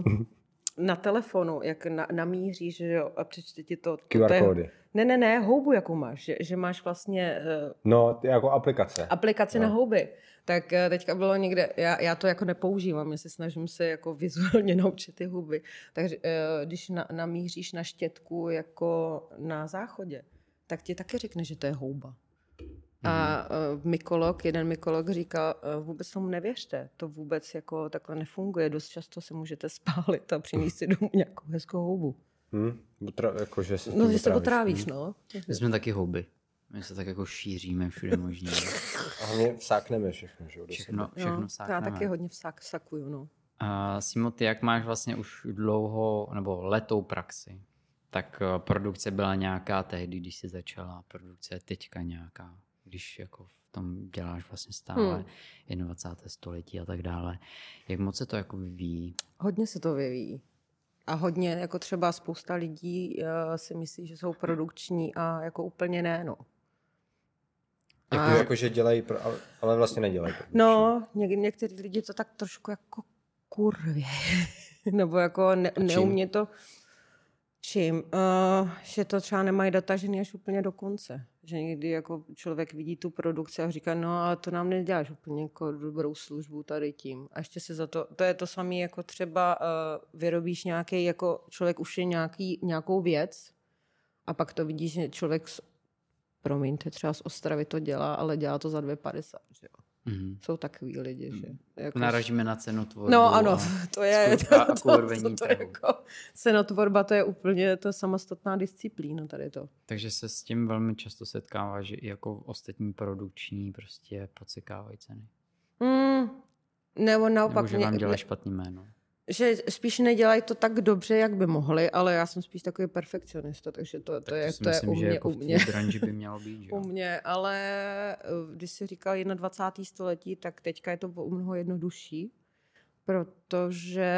Uh, na telefonu, jak na, namíříš, že jo, a přečte ti to. QR to je, kódy. Ne, ne, ne, houbu jakou máš, že, že máš vlastně... Uh, no, jako aplikace. Aplikace no. na houby. Tak uh, teďka bylo někde, já, já to jako nepoužívám, já se snažím se jako vizuálně naučit ty huby. Takže uh, když na, namíříš na štětku jako na záchodě, tak ti taky řekne, že to je houba. A uh, mykolog, jeden mykolog říkal, uh, vůbec tomu nevěřte, to vůbec jako takhle nefunguje, dost často se můžete spálit a přinést si domů nějakou hezkou houbu. Hmm, tra- jako, že no, že se potrávíš, hmm. no. My jsme taky houby. My se tak jako šíříme všude možně. A hlavně vsákneme všechno, že Všechno, všechno vsákneme. Já taky hodně vsák, vsakuju, no. A Simo, ty jak máš vlastně už dlouho, nebo letou praxi, tak eh, produkce byla nějaká tehdy, když jsi začala, produkce je teďka nějaká když jako v tom děláš vlastně stále hmm. 21. století a tak dále. Jak moc se to jako vyvíjí? Hodně se to vyvíjí. A hodně, jako třeba spousta lidí uh, si myslí, že jsou produkční a jako úplně ne, no. Jako, a... jako že dělají, ale vlastně nedělají. Produkční. No, něk- některý lidi to tak trošku jako kurvě. Nebo jako ne, neumě to Čím? Uh, že to třeba nemají dotažený až úplně do konce. Že někdy jako člověk vidí tu produkci a říká, no ale to nám neděláš úplně jako dobrou službu tady tím. A ještě se za to, to je to samé jako třeba uh, vyrobíš nějaký, jako člověk už je nějaký, nějakou věc a pak to vidíš, že člověk, z, promiňte, třeba z Ostravy to dělá, ale dělá to za 2,50, že jo. Mm-hmm. Jsou takový lidi, že... Jako... Naražíme na cenotvorbu. No ano, to je... To, to, to, to, jako, cenotvorba to je úplně to samostatná disciplína tady to. Takže se s tím velmi často setkává, že i jako ostatní produkční prostě podsekávají ceny. Mm, nebo naopak... Nebo že vám dělá špatný jméno že spíš nedělají to tak dobře, jak by mohli, ale já jsem spíš takový perfekcionista, takže to, to, tak to je, to myslím, je u mě. Jako u mě. Branži by mělo být, že? u mě, ale eh, když si říkal 21. století, tak teďka je to o mnoho jednodušší, protože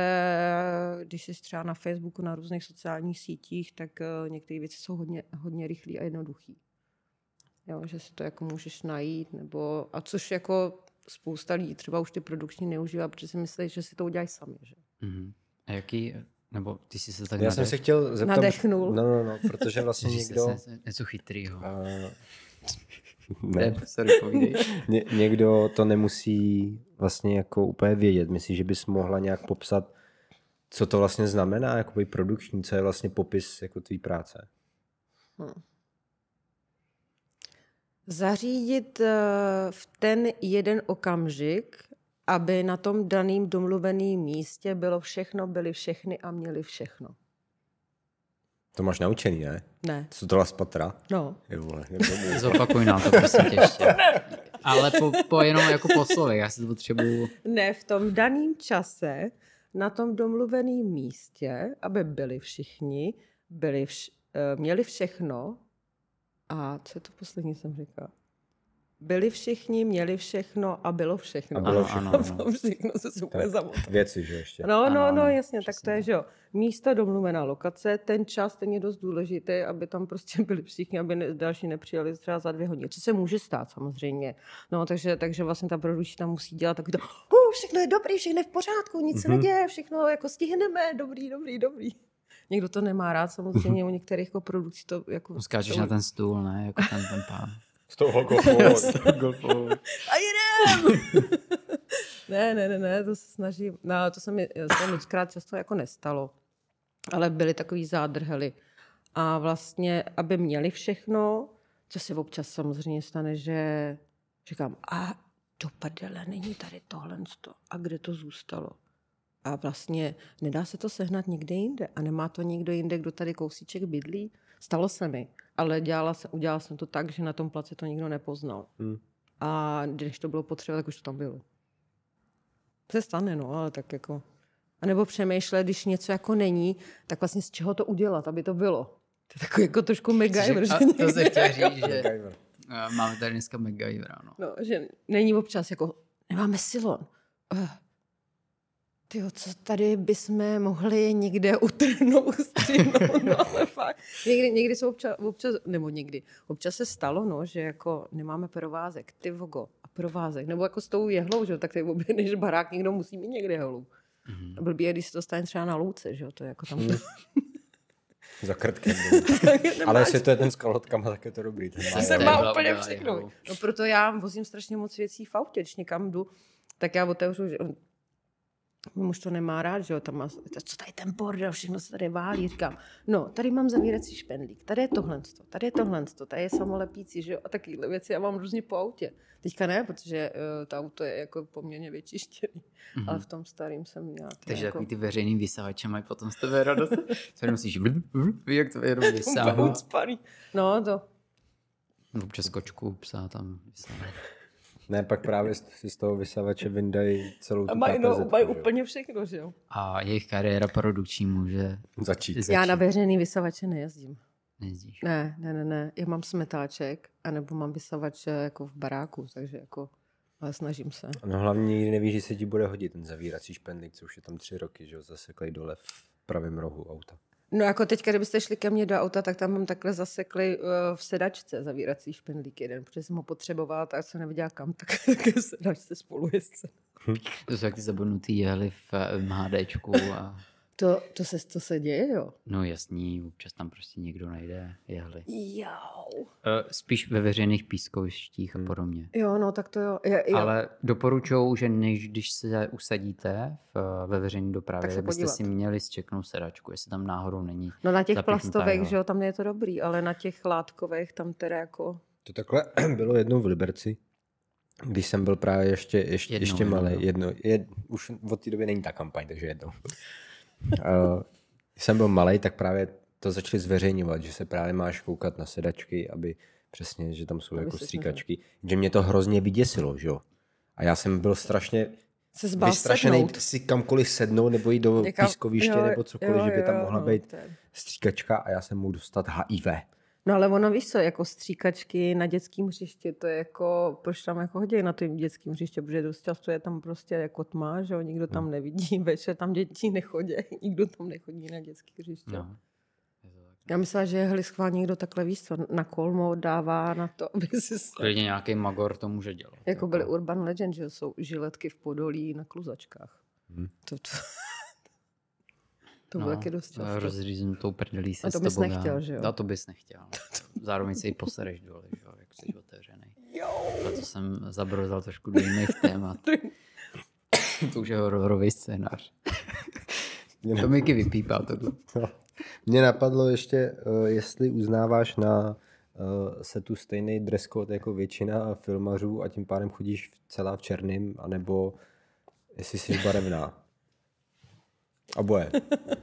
když jsi třeba na Facebooku, na různých sociálních sítích, tak eh, některé věci jsou hodně, hodně rychlé a jednoduché. Jo, že si to jako můžeš najít, nebo, a což jako spousta lidí třeba už ty produkční neužívá, protože si myslí, že si to udělají sami. Že? Mm-hmm. A jaký, nebo ty jsi se tak Já nadech... jsem se chtěl zeptat... Nadechnul. No, no, no, protože vlastně někdo... Něco chytrýho. Uh, ne. Sorry, Ně, někdo to nemusí vlastně jako úplně vědět. Myslíš, že bys mohla nějak popsat, co to vlastně znamená, jakoby produkční, co je vlastně popis jako tvý práce? Hmm zařídit eh, v ten jeden okamžik, aby na tom daném domluveném místě bylo všechno, byly všechny a měli všechno. To máš naučený, ne? Ne. Co to z patra? No. Je vole, Zopakuj nám to, prosím tě ještě. Ale po, po jenom jako po slově, já si to potřebuju... Ne, v tom daném čase, na tom domluveném místě, aby byli všichni, byli vš- eh, měli všechno a co je to poslední, jsem říkala? Byli všichni, měli všechno a bylo všechno. A bylo všechno. Ano, ano, ano. všechno se super zamotalo. Věci, že ještě. No, no, ano, no, jasně, přesně. tak to je, že jo. Místo, domluvená lokace, ten čas, ten je dost důležitý, aby tam prostě byli všichni, aby ne, další nepřijeli třeba za dvě hodiny. Co se může stát samozřejmě. No, takže, takže vlastně ta produkční tam musí dělat takový to, uh, všechno je dobrý, všechno je v pořádku, nic mm-hmm. se mhm. neděje, všechno jako stihneme, dobrý, dobrý, dobrý. Někdo to nemá rád, samozřejmě u některých jako produkcí to jako... Skáčeš to... na ten stůl, ne? Jako ten, ten pán. Z toho golfovou. A jdem! ne, ne, ne, ne, to se snažím. No, to se mi se mockrát často jako nestalo. Ale byly takový zádrhely. A vlastně, aby měli všechno, co se občas samozřejmě stane, že říkám, a do prdele, není tady tohle, a kde to zůstalo? a vlastně nedá se to sehnat někde jinde a nemá to nikdo jinde, kdo tady kousíček bydlí. Stalo se mi, ale dělala se, udělala jsem to tak, že na tom place to nikdo nepoznal. Hmm. A když to bylo potřeba, tak už to tam bylo. To se stane, no, ale tak jako... A nebo přemýšlet, když něco jako není, tak vlastně z čeho to udělat, aby to bylo. To je takový jako trošku MacGyver. Že, to se chtěl říct, že máme tady dneska MacGyver, no. no. že není občas jako, nemáme silon. Uh, Tyjo, co tady bychom mohli někde utrhnout, střihnout, no ale fakt. Někdy, někdy jsou občas, občas, nebo někdy, občas se stalo, no, že jako nemáme provázek, ty vogo, a provázek, nebo jako s tou jehlou, že tak tady objedneš barák, někdo musí mít někde jehlu. Mm-hmm. Blbý když se to stane třeba na louce, že jo, to je jako tam... Mm. Za krtkem. Ale jestli to je ten s kalhotkama, tak je to dobrý. Ten má, se má úplně všechno. No proto já vozím strašně moc věcí v autě, když někam jdu, tak já otevřu, že muž to nemá rád, že jo, tam má, co tady ten bordel, všechno se tady válí, říkám, no, tady mám zavírací špendlík, tady je tohle, tady je tohle, tady je samolepící, že jo, a takovéhle věci já mám různě po autě. Teďka ne, protože uh, to auto je jako poměrně vyčištěný, mm-hmm. ale v tom starým jsem měla. Takže jako... takový ty veřejný vysavače mají potom z tebe radost. Co musíš, jak to jenom vysává. No, to. Občas kočku, psa tam vysává. Ne, pak právě si z toho vysavače vyndají celou tu A mají, no, mají úplně všechno, že jo. A jejich kariéra produkční může začít. začít. Já na veřejný vysavače nejezdím. Nejezdíš? Ne, ne, ne, ne. Já mám smetáček, anebo mám vysavač jako v baráku, takže jako ale snažím se. No hlavně nikdy nevíš, že se ti bude hodit ten zavírací špendlík, co už je tam tři roky, že jo, zaseklej dole v pravém rohu auta. No jako teďka, kdybyste šli ke mně do auta, tak tam mám takhle zasekli uh, v sedačce zavírací špendlík jeden, protože jsem ho potřebovala, tak jsem neviděla kam, tak v sedačce spolu jezdce. To jsou jak ty zabudnutý jehly v MHDčku a To, to, se, to se děje, jo? No jasný, občas tam prostě někdo najde jehly. Jau. Eh, Spíš ve veřejných pískovištích a podobně. Jo, no tak to jo. Je, jo. Ale doporučuju, že než když se usadíte v, ve veřejné dopravě, Tak byste si měli zčeknout sedačku, jestli tam náhodou není. No na těch plastových, že jo, tam je to dobrý, ale na těch látkových tam teda jako... To takhle bylo jednou v Liberci, když jsem byl právě ještě, ještě, Jednou, ještě jednou, malý. jo. Jedno, jed, už od té doby není ta kampaň, takže jednou. Když jsem byl malý, tak právě to začali zveřejňovat, že se právě máš koukat na sedačky, aby přesně, že tam jsou Aby jako stříkačky. Že mě to hrozně vyděsilo, že jo. A já jsem byl strašně Se vystrašený sednout. si kamkoliv sednout nebo jít do Někam- pískoviště jo, nebo cokoliv, jo, že by tam jo, mohla no, být stříkačka a já jsem mohl dostat HIV. No ale ono víš co, jako stříkačky na dětském hřišti, to je jako, proč tam jako hodí na tom dětském hřiště, protože dost často je tam prostě jako tma, že jo, nikdo tam nevidí, večer tam děti nechodí, nikdo tam nechodí na dětské hřiště. No. Je. Já myslela, že hli schválně někdo takhle víš co, na kolmo dává na to, aby si se... Klidně nějaký magor to může dělat. Jako byly Urban Legend, že jsou žiletky v Podolí na kluzačkách. Hmm. To, to, to bylo taky dost často. Rozříznutou prdelí se A to bys tobou nechtěl, že jo? No, to bys nechtěl. Zároveň si ji posereš dole, že jo, jak jsi otevřený. A to jsem zabrouzal trošku do jiných témat. to už je hororový scénář. Mě To Miky vypípá tohle. No. Mě napadlo ještě, eh, jestli uznáváš na eh, setu stejný dress code jako většina filmařů a tím pádem chodíš v- celá v černým, anebo jestli jsi barevná. Oboje.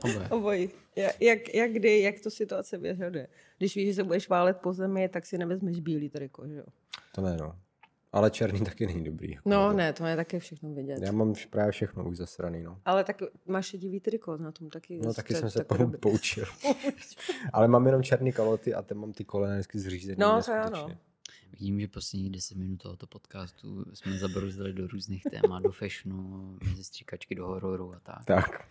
Oboje. Obojí. Jak, jak, jak kdy, jak to situace vyžaduje. Když víš, že se budeš válet po zemi, tak si nevezmeš bílý triko, že jo? To ne, no. Ale černý taky není dobrý. jako No nebo- ne, to je také všechno vidět. Já mám právě všechno už zasraný, no. Ale tak máš šedivý triko, na tom taky. No taky jsem se taky dobrý. poučil. Ale mám jenom černý kaloty a tam mám ty kolena vždycky zřízený. No, to jo, neskutečně. no. Vidím, že posledních 10 minut tohoto podcastu jsme zabrouzdali do různých témat, do fashionu, mezi stříkačky do hororu a tak. Tak.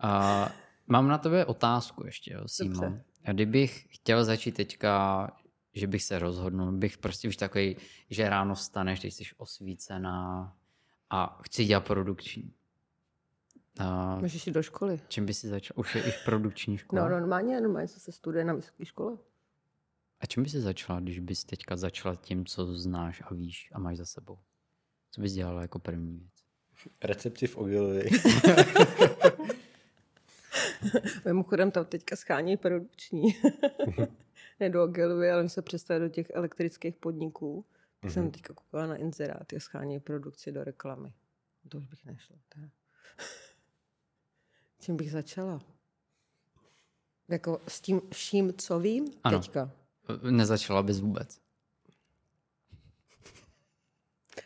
A mám na tebe otázku ještě, jo, Simo. Kdybych chtěl začít teďka, že bych se rozhodnul, bych prostě už takový, že ráno vstaneš, teď jsi osvícená a chci dělat produkční. A Můžeš jít do školy. čím by si začal? Už je i produkční škola. No, normálně, normálně co se studuje na vysoké škole. A čím by si začala, když bys teďka začala tím, co znáš a víš a máš za sebou? Co bys dělala jako první věc? Recepci v Ogilvy. Mimochodem tam teďka schání produkční. ne do Ogilvy, ale my se představili do těch elektrických podniků. Tak jsem teďka koukala na inzerát, je schání produkci do reklamy. To už bych nešla. Teda. Čím bych začala? Jako s tím vším, co vím Ano. teďka. Nezačala bys vůbec.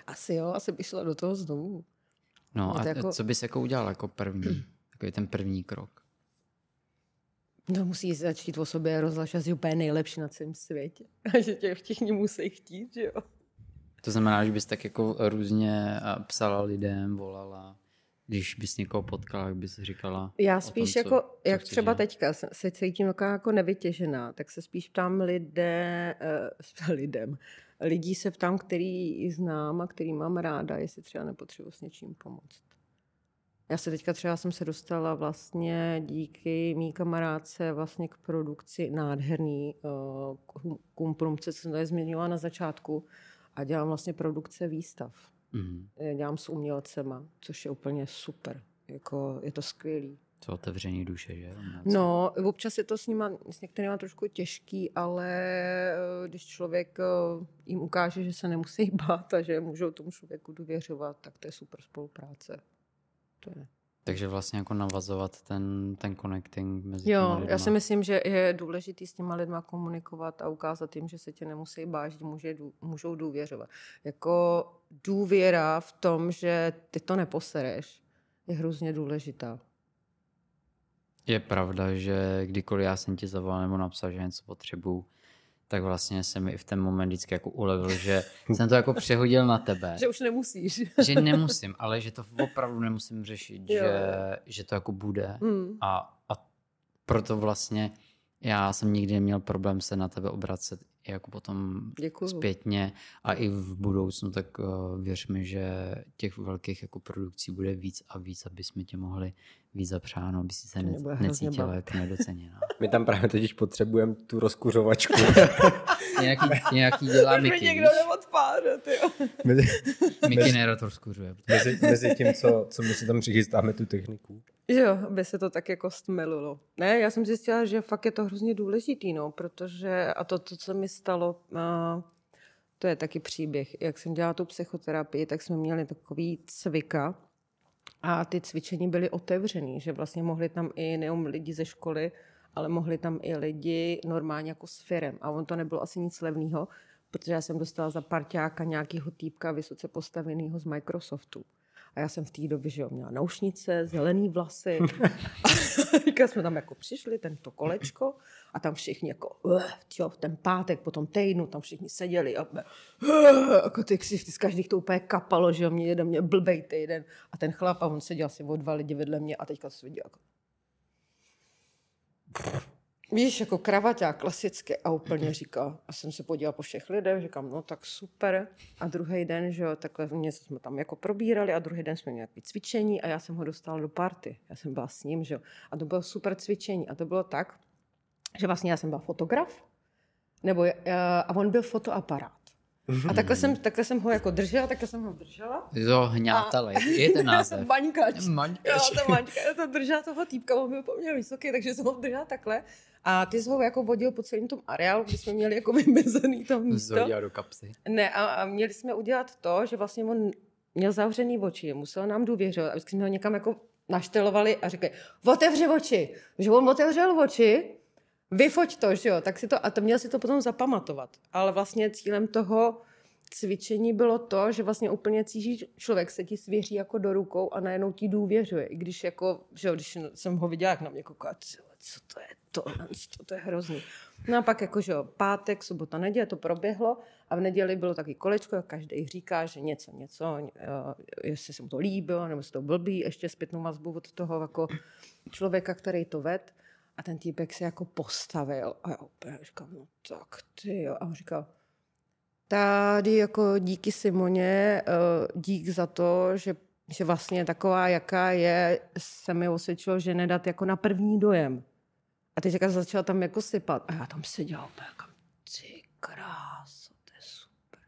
Asi jo, asi bych šla do toho znovu. No a to jako- co bys jako udělal jako první? Takový ten první krok. No musí začít o sobě rozhlašovat, že je úplně nejlepší na celém světě. A že tě všichni musí chtít, že jo. To znamená, že bys tak jako různě psala lidem, volala, když bys někoho potkala, jak bys říkala. Já tom, spíš co- jako, co jak chceš třeba dělat. teďka se- se cítím taková jako nevytěžená, tak se spíš ptám lidé, uh, lidem, lidí se ptám, který znám a který mám ráda, jestli třeba nepotřebuji s něčím pomoct. Já se teďka třeba jsem se dostala vlastně díky mý kamarádce vlastně k produkci nádherný uh, kumprumce, co jsem tady zmiňovala na začátku a dělám vlastně produkce výstav. Mhm. Eh, Dělám s umělcema, což je úplně super. Jako, je to skvělý. To otevření duše, že? No, občas je to s nima, s některými trošku těžký, ale eh, když člověk eh, jim ukáže, že se nemusí bát a že můžou tomu člověku důvěřovat, tak to je super spolupráce. To je. Takže vlastně jako navazovat ten, ten connecting mezi Jo, lidma. já si myslím, že je důležité s těma lidma komunikovat a ukázat jim, že se tě nemusí že může, můžou důvěřovat. Jako důvěra v tom, že ty to neposereš, je hrozně důležitá. Je pravda, že kdykoliv já jsem ti zavolal nebo napsal, že něco potřebuju, tak vlastně se mi i v ten moment vždycky jako ulevil, že jsem to jako přehodil na tebe. Že už nemusíš. že nemusím, ale že to opravdu nemusím řešit, Jo. že, že to jako bude. Mm. A, a proto vlastně já jsem nikdy neměl problém se na tebe obracet jako potom Děkuju. zpětně a i v budoucnu, tak uh, věřme, že těch velkých jako produkcí bude víc a víc, aby jsme tě mohli víc zapřáno, aby si se ne, necítila jak nedoceněná. My tam právě totiž potřebujeme tu rozkuřovačku. nějaký, nějaký dělá Mickey, víš? neodpáde, jo. mezi, Mickey rozkuřuje. mezi, mezi tím, co, co my si tam přichystáme tu techniku. Jo, aby se to tak jako stmelilo. Ne, já jsem zjistila, že fakt je to hrozně důležitý, no, protože a to, to co mi stalo, a, to je taky příběh. Jak jsem dělala tu psychoterapii, tak jsme měli takový cvika a ty cvičení byly otevřený, že vlastně mohli tam i nejenom lidi ze školy, ale mohli tam i lidi normálně jako s firem. A on to nebylo asi nic levného, protože já jsem dostala za parťáka nějakého týpka vysoce postaveného z Microsoftu. A já jsem v té době, že jo, měla naušnice, zelený vlasy. A jsme tam jako přišli, tento kolečko, a tam všichni jako, uh, jo, ten pátek, po tom týdnu, tam všichni seděli a uh, jako ty z každých to úplně kapalo, že jo, mě jeden mě blbej týden. A ten chlap, a on seděl asi o dva lidi vedle mě a teďka se viděl jako, Víš, jako kravaťák klasicky a úplně říká, a jsem se podívala po všech lidech, říkám, no tak super. A druhý den, že jo, takhle něco jsme tam jako probírali a druhý den jsme měli nějaké cvičení a já jsem ho dostala do party. Já jsem byla s ním, že jo. A to bylo super cvičení. A to bylo tak, že vlastně já jsem byla fotograf, nebo, eh, a on byl fotoaparát. A takhle jsem, takhle jsem ho jako držela, takhle jsem ho držela. Jo, hňátele, je ten název. Maňkač. Maňkač. Jo, ta maňka, já jsem držela toho týpka, on byl poměrně vysoký, takže jsem ho držela takhle. A ty jsi ho jako vodil po celém tom areálu, kde jsme měli jako vymezený to místo. Zhodila do kapsy. Ne, a, a měli jsme udělat to, že vlastně on měl zavřený oči, musel nám důvěřovat, aby jsme ho někam jako naštelovali a říkali, otevři oči. Že on otevřel oči, vyfoť to, že jo, tak si to, a to měl si to potom zapamatovat. Ale vlastně cílem toho cvičení bylo to, že vlastně úplně cíží člověk se ti svěří jako do rukou a najednou ti důvěřuje. I když jako, že jo, když jsem ho viděla, jak na mě kouká, co to je to, to, to je hrozný. No a pak jako, že jo, pátek, sobota, neděle to proběhlo a v neděli bylo taky kolečko, každý říká, že něco, něco, uh, jestli se mu to líbilo, nebo se to blbý, ještě zpětnou vazbu od toho jako člověka, který to ved. A ten týpek se jako postavil a já úplně říkám, no tak ty jo. A on říkal, tady jako díky Simoně, uh, dík za to, že, že vlastně taková, jaká je, se mi osvědčilo, že nedat jako na první dojem. A teď jako začala tam jako sypat. A já tam seděla úplně jako, ty kráso, to je super.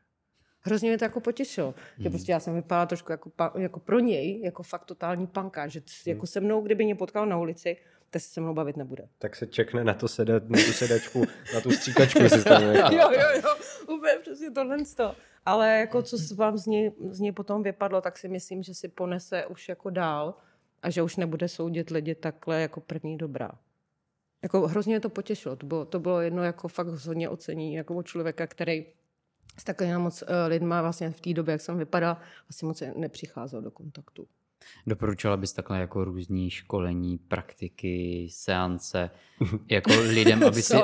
Hrozně mě to jako potěšilo. Mm. Že prostě já jsem vypadala trošku jako, jako pro něj, jako fakt totální panka, že t, jako se mnou, kdyby mě potkal na ulici, tak se se mnou bavit nebude. Tak se čekne na, to sedat, na tu sedačku, na tu stříkačku, jestli tam jo, jo, jo, úplně přesně tohle z toho. Ale jako co vám z něj, z něj potom vypadlo, tak si myslím, že si ponese už jako dál a že už nebude soudit lidi takhle jako první dobrá. Jako hrozně mě to potěšilo. To bylo, to bylo jedno jako fakt hodně ocení jako od člověka, který s takovými moc uh, lidma vlastně v té době, jak jsem vypadala, vlastně moc nepřicházel do kontaktu. Doporučila bys takhle jako různý školení, praktiky, seance, jako lidem, aby si,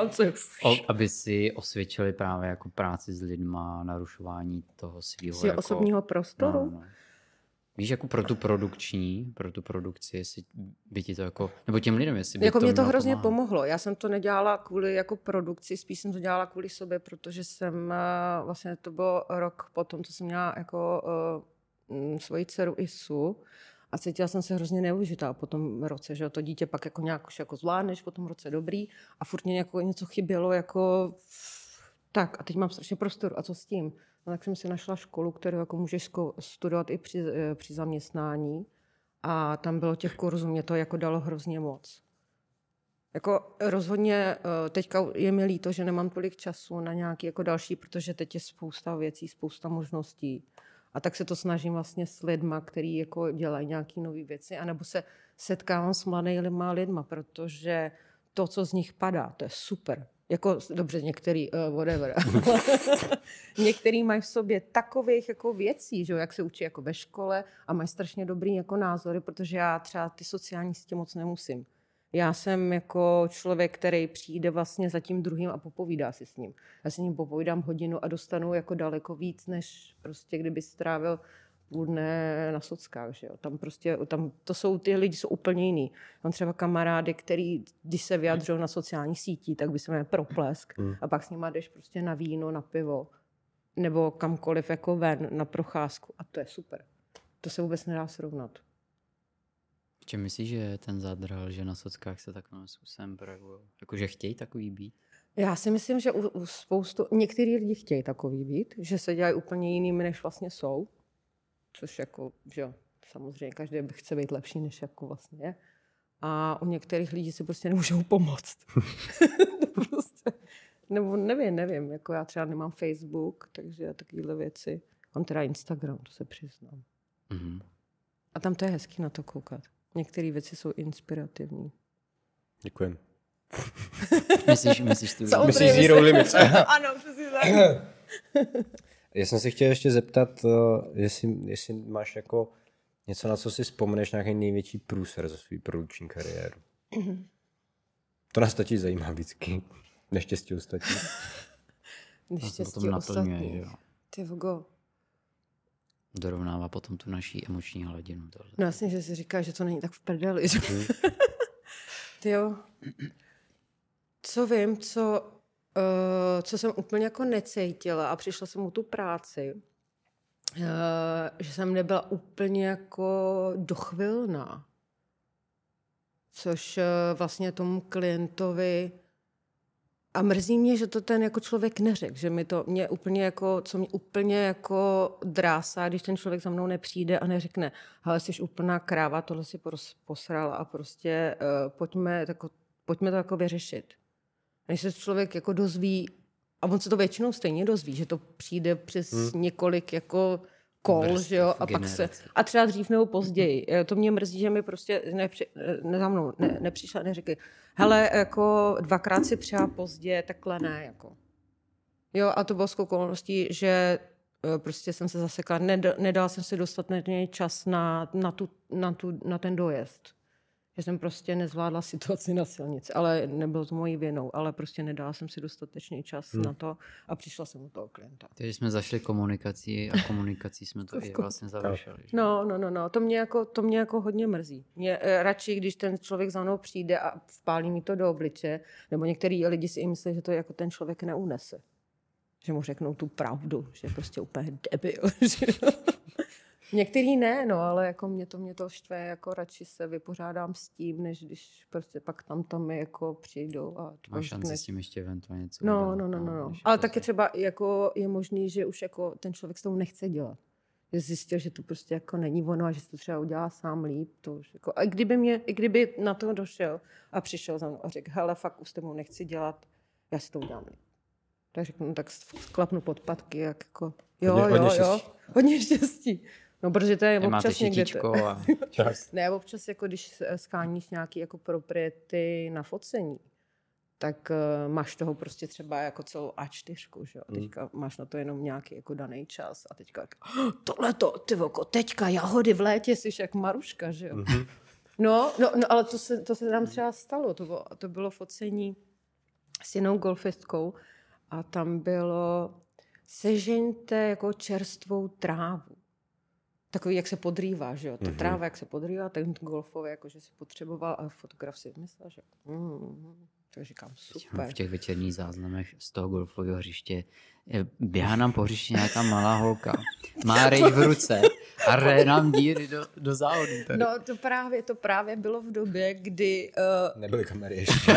o, aby si osvědčili právě jako práci s lidma, narušování toho svého jako, osobního prostoru? No, no. Víš, jako pro tu produkční, pro tu produkci, jestli by ti to jako, nebo těm lidem, jestli by jako to mě to hrozně pomáhat. pomohlo. Já jsem to nedělala kvůli jako produkci, spíš jsem to dělala kvůli sobě, protože jsem, vlastně to bylo rok potom, co jsem měla jako uh, svoji dceru Isu a cítila jsem se hrozně neužitá po tom roce, že to dítě pak jako nějak už jako zvládneš, po tom roce dobrý a furt mě jako něco chybělo jako tak a teď mám strašně prostoru a co s tím? No, tak jsem si našla školu, kterou jako můžeš studovat i při, při zaměstnání a tam bylo těch kurzů, mě to jako dalo hrozně moc. Jako rozhodně teďka je mi líto, že nemám tolik času na nějaký jako další, protože teď je spousta věcí, spousta možností. A tak se to snažím vlastně s lidma, který jako dělají nějaké nové věci, anebo se setkávám s mladými lidma, protože to, co z nich padá, to je super. Jako, dobře, některý, uh, whatever. některý mají v sobě takových jako věcí, že jo, jak se učí jako ve škole a mají strašně dobrý jako názory, protože já třeba ty sociální sítě moc nemusím. Já jsem jako člověk, který přijde vlastně za tím druhým a popovídá si s ním. Já s ním popovídám hodinu a dostanu jako daleko víc, než prostě kdyby strávil půl dne na sockách, že jo. Tam prostě, tam to jsou, ty lidi jsou úplně jiný. Mám třeba kamarády, který, když se vyjadřují na sociální sítí, tak by se jmenuje proplesk Hmm. a pak s nima jdeš prostě na víno, na pivo nebo kamkoliv jako ven na procházku a to je super. To se vůbec nedá srovnat. V čem myslíš, že je ten zadral, že na sockách se takovým způsobem projevují? Jakože chtějí takový být? Já si myslím, že u, u spoustu, některý lidi chtějí takový být, že se dělají úplně jinými, než vlastně jsou. Což jako, že jo, samozřejmě každý by chce být lepší, než jako vlastně je. A u některých lidí si prostě nemůžou pomoct. prostě, nebo nevím, nevím, jako já třeba nemám Facebook, takže takovéhle věci. Mám teda Instagram, to se přiznám. Mhm. A tam to je hezký na to koukat. Některé věci jsou inspirativní. Děkujem. Myslíš, myslíš tu? Myslíš Zero Limits. ano, přesně tak. Já jsem se chtěl ještě zeptat, uh, jestli, jestli máš jako něco, na co si vzpomeneš, nějaký největší průser za svou produkční kariéru. To nás totiž zajímá vždycky. Neštěstí ostatní. To Neštěstí ostatní. jo. Ty vogo. Dorovnává potom tu naší emoční hladinu. Tohle. No jasně, že si říká, že to není tak v prdeli. že? Ty jo. Co vím, co, uh, co jsem úplně jako necítila a přišla jsem mu tu práci, uh, že jsem nebyla úplně jako dochvilná. Což uh, vlastně tomu klientovi a mrzí mě, že to ten jako člověk neřekl, že mi to mě úplně jako, co mě úplně jako drásá, když ten člověk za mnou nepřijde a neřekne, ale jsi úplná kráva, tohle si posrala a prostě uh, pojďme, tako, pojďme to jako vyřešit. Než se člověk jako dozví, a on se to většinou stejně dozví, že to přijde přes hmm. několik jako kol, že jo, a pak se, a třeba dřív nebo později. Eh, To mě mrzí, že mi prostě nepři, ne, za mnou ne, nepřišla neřekli, hele, jako dvakrát si přijela pozdě, takhle ne, jako. Jo, a to bylo s okolností, že eh, prostě jsem se zasekla, Ned, nedala jsem si dostatečný čas na, na, tu, na, tu, na ten dojezd. Že jsem prostě nezvládla situaci na silnici, ale nebylo to mojí vinou, ale prostě nedala jsem si dostatečný čas hmm. na to a přišla jsem u toho klienta. Takže jsme zašli komunikací a komunikací jsme to i vlastně završili. že? No, no, no, no, to mě jako, to mě jako hodně mrzí. Mě eh, radši, když ten člověk za mnou přijde a vpálí mi to do obliče, nebo některý lidi si i myslí, že to jako ten člověk neunese. Že mu řeknou tu pravdu, že je prostě úplně debil. že. Některý ne, no, ale jako mě to, mě to štve, jako radši se vypořádám s tím, než když prostě pak tam tam mi jako přijdou a Máš šanci řekne- s tím ještě eventuálně něco No, udělat, no, no, no, no. než Ale taky se- třeba jako je možný, že už jako ten člověk s tou nechce dělat. Že zjistil, že to prostě jako není ono a že si to třeba udělá sám líp. To už jako, a kdyby, mě, i kdyby na to došel a přišel za mnou a řekl, hele, fakt už s tebou nechci dělat, já si to udělám líp. Tak řeknu, no, tak sklapnu podpatky, jak jako, jo, Hodně- hodně jo, jo, štěstí. hodně štěstí. No, protože to je Nemáte občas někde... šitíčko a Ne, občas jako když skáníš nějaký jako propriety na focení, tak uh, máš toho prostě třeba jako celou A4, že jo? A teďka máš na to jenom nějaký jako daný čas a teďka jako, tohle to, ty voko, teďka jahody v létě, jsi jak Maruška, že jo? No, no, no, ale to se, to se nám třeba stalo, to bylo, to bylo focení s jinou golfistkou a tam bylo sežeňte jako čerstvou trávu. Takový, jak se podrývá, že jo? Ta tráva, jak se podrývá, ten golfový, jako že si potřeboval, a fotograf si myslel, že mm, tak říkám, super. v těch večerních záznamech z toho golfového hřiště běhá nám po hřišti nějaká malá holka. Má rejč v ruce a ré nám díry do, do závodu. Tady. No to právě, to právě bylo v době, kdy uh, Nebyly kamery ještě.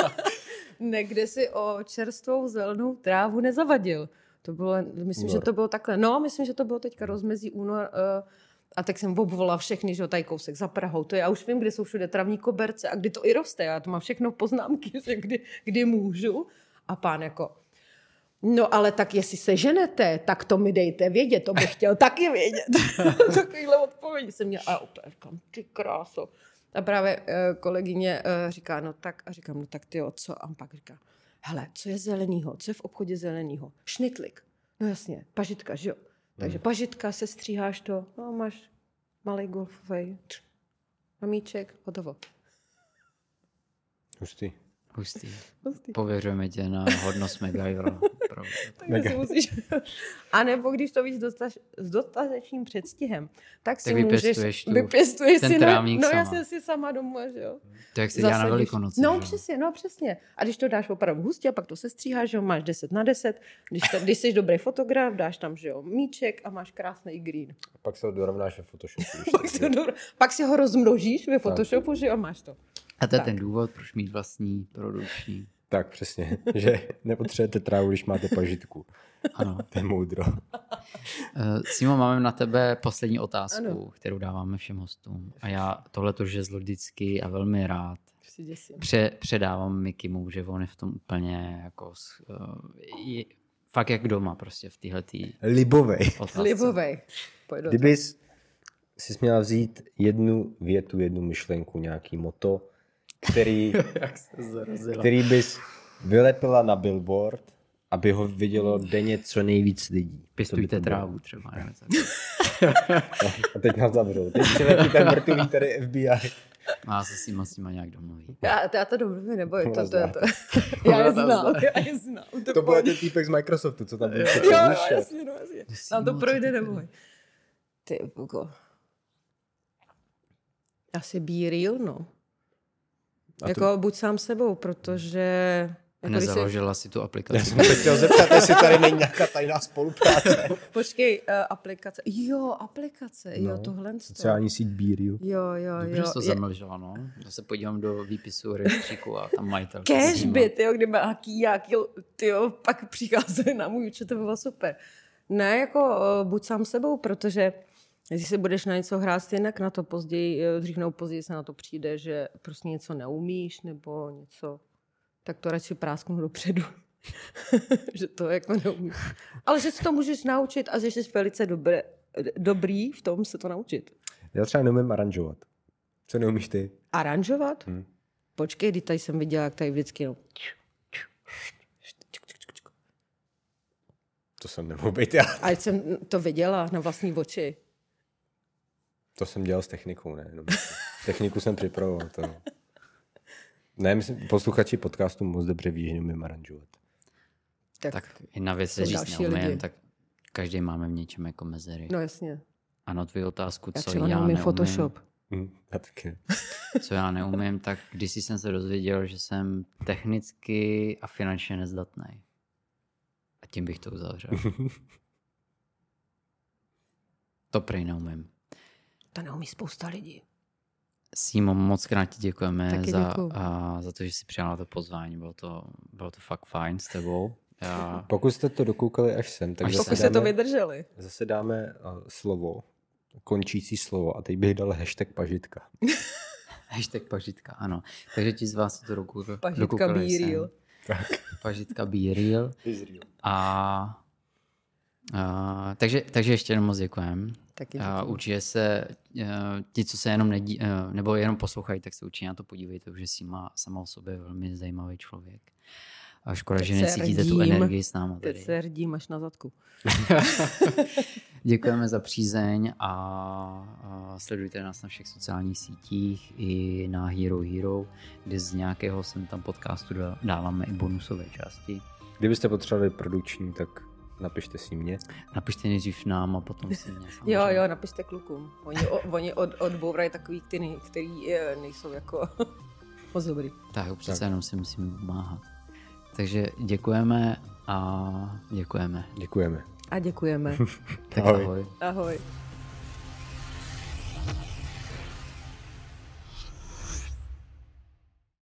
někde si o čerstvou zelenou trávu nezavadil. To bylo, myslím, že Únor. to bylo takhle. No, myslím, že to bylo teďka rozmezí únor. Uh, a tak jsem obvolala všechny, že jo, tady kousek za Prahou. To já už vím, kde jsou všude travní koberce a kdy to i roste. Já to mám všechno poznámky, že kdy, kdy můžu. A pán jako, no ale tak jestli se ženete, tak to mi dejte vědět, to bych chtěl taky vědět. Takovýhle odpovědi jsem měla. A úplně říkám, ty kráso. A právě eh, kolegyně eh, říká, no tak, a říkám, no tak ty jo, co? A pak říká, hele, co je zelenýho? Co je v obchodě zelenýho? Šnitlik. No jasně, pažitka, že jo? Takže pažitka, se stříháš to, no máš malý golfový mamíček, hotovo. Hustý. Hustý. Hustý. Pověřujeme tě na hodnost MacGyvera. pravda. Tak si musíš... A nebo když to víš s dostaž- s dostatečným předstihem, tak si Tak můžeš... vypěstuješ tu- vypěstuješ ten si na, trávník No sama. jasně si sama doma, že jo. To jak se dělá na Velikonoce. No že jo? přesně, no přesně. A když to dáš opravdu hustě, a pak to se stříháš, že jo, máš 10 na 10. Když, ta, když jsi dobrý fotograf, dáš tam, že jo, míček a máš krásný green. Pak se ho dorovnáš ve Photoshopu. Pak to dobro, pak si ho rozmnožíš ve Photoshopu, že jo, a máš to. A to je Tak. ten důvod, proč mít vlastní produkční. Tak přesně, že nepotřebujete trávu, když máte pažitku. Ano. To je moudro. Uh, Simo, máme na tebe poslední otázku, Ano. kterou dáváme všem hostům. A já tohleto žezlo vždycky a velmi rád pře- předávám Mikimu, že on je v tom úplně jako... s- Uh, je, fakt jak doma prostě v téhle Libovej. otázce. Libovej. Kdybys si směla vzít jednu větu, jednu myšlenku, nějaký moto, který, jak se zarazila. který bys vylepila na billboard, aby ho vidělo denně co nejvíc lidí. Pěstujte to trávu třeba. nebo tak. No, a teď nás zavřou. Teď přiletí ten mrtvý tady FBI. Má se s nima, s nima nějak domluví. Já, já to domluvím, neboj, to, to, to, Znáte. já je znám, zná. já je znám. To byl ten týpek z Microsoftu, co tam byl. Jo, jasně, no, jasně. Nám to projde, ty neboj. Ty, Bogo. Asi be real, no. A jako buď sám sebou, protože... Jako Nezaložila si tu Já aplikaci. jsem se chtěl zeptat, jestli tady není nějaká tajná spolupráce. počkej, uh, aplikace. Jo, aplikace, jo, No, tohle. Sociální síť Bíriu. Jo, jo, Dobře, jo. jsi to Je- zamlžila, no. Já se podívám do výpisu rejstříku a tam majitel. Cashby, tyjo, kdyby nějaký, nějaký, tyjo, pak přicházeli na můj účet, to by bylo super. Ne, jako uh, buď sám sebou, protože když si budeš na něco hrát jinak, na to později, eh, dřív nebo později se na to přijde, že prostě něco neumíš nebo něco, tak to radši prásknu dopředu. že to jako neumíš. Ale že si to můžeš naučit a že jsi velice dobré, dobrý v tom se to naučit. Já třeba neumím aranžovat. Co neumíš ty? Aranžovat? Hm. Počkej, když tady jsem viděla, jak tady vždycky no, To jsem nemohl být já. A jsem to viděla na vlastní oči. To jsem dělal s technikou, ne? Jenom techniku jsem připravoval. To... Ne, myslím, posluchači podcastu moc dobře ví, že neumím aranžovat. Tak, Tak jedna věc je říct neumím, tak každý máme v něčem jako mezery. no jasně. A na tvou otázku, Já co já neumím neumím, Photoshop. Hm, já taky. co já neumím, tak když jsem se dozvěděl, že jsem technicky a finančně nezdatný. A tím bych to uzavřel. to prej neumím. To neumí spousta lidí. Simo, moc krát ti děkujeme Taky za, děkuju. a, za to, že jsi přijala to pozvání. Bylo to, bylo to fakt fajn s tebou. Já, Pokud jste to dokoukali až sem, tak Až zase Pokud se to dáme, vydrželi. zase dáme uh, slovo, končící slovo a teď bych dal hashtag pažitka. hashtag pažitka, ano. Takže ti z vás to dokou, Pažitka dokoukali be real. Pažitka be real. A, a takže, takže ještě jenom moc děkujem. Taky A určitě se, eh, ti, co se jenom nedí, eh, nebo jenom poslouchají, tak se určitě na to podívejte, protože Sima sama o sobě velmi zajímavý člověk. A škoda, Teď že necítíte tu rdím. energii s náma Teď tady. se hrdím až na zadku. Děkujeme za přízeň a, a sledujte nás na všech sociálních sítích i na Hero Hero, kde z nějakého sem tam podcastu dá- dáváme i bonusové části. Kdybyste potřebovali produkční, tak napište si mě. Napište nejdřív nám a potom si mě. Jo, jo, napište klukům. Oni, o, oni od, odbourají takový ty, který eh, nejsou jako moc dobrý. Tak přece jenom si musíme pomáhat. Takže děkujeme a děkujeme. Děkujeme. A děkujeme. Tak Ahoj. ahoj. Ahoj.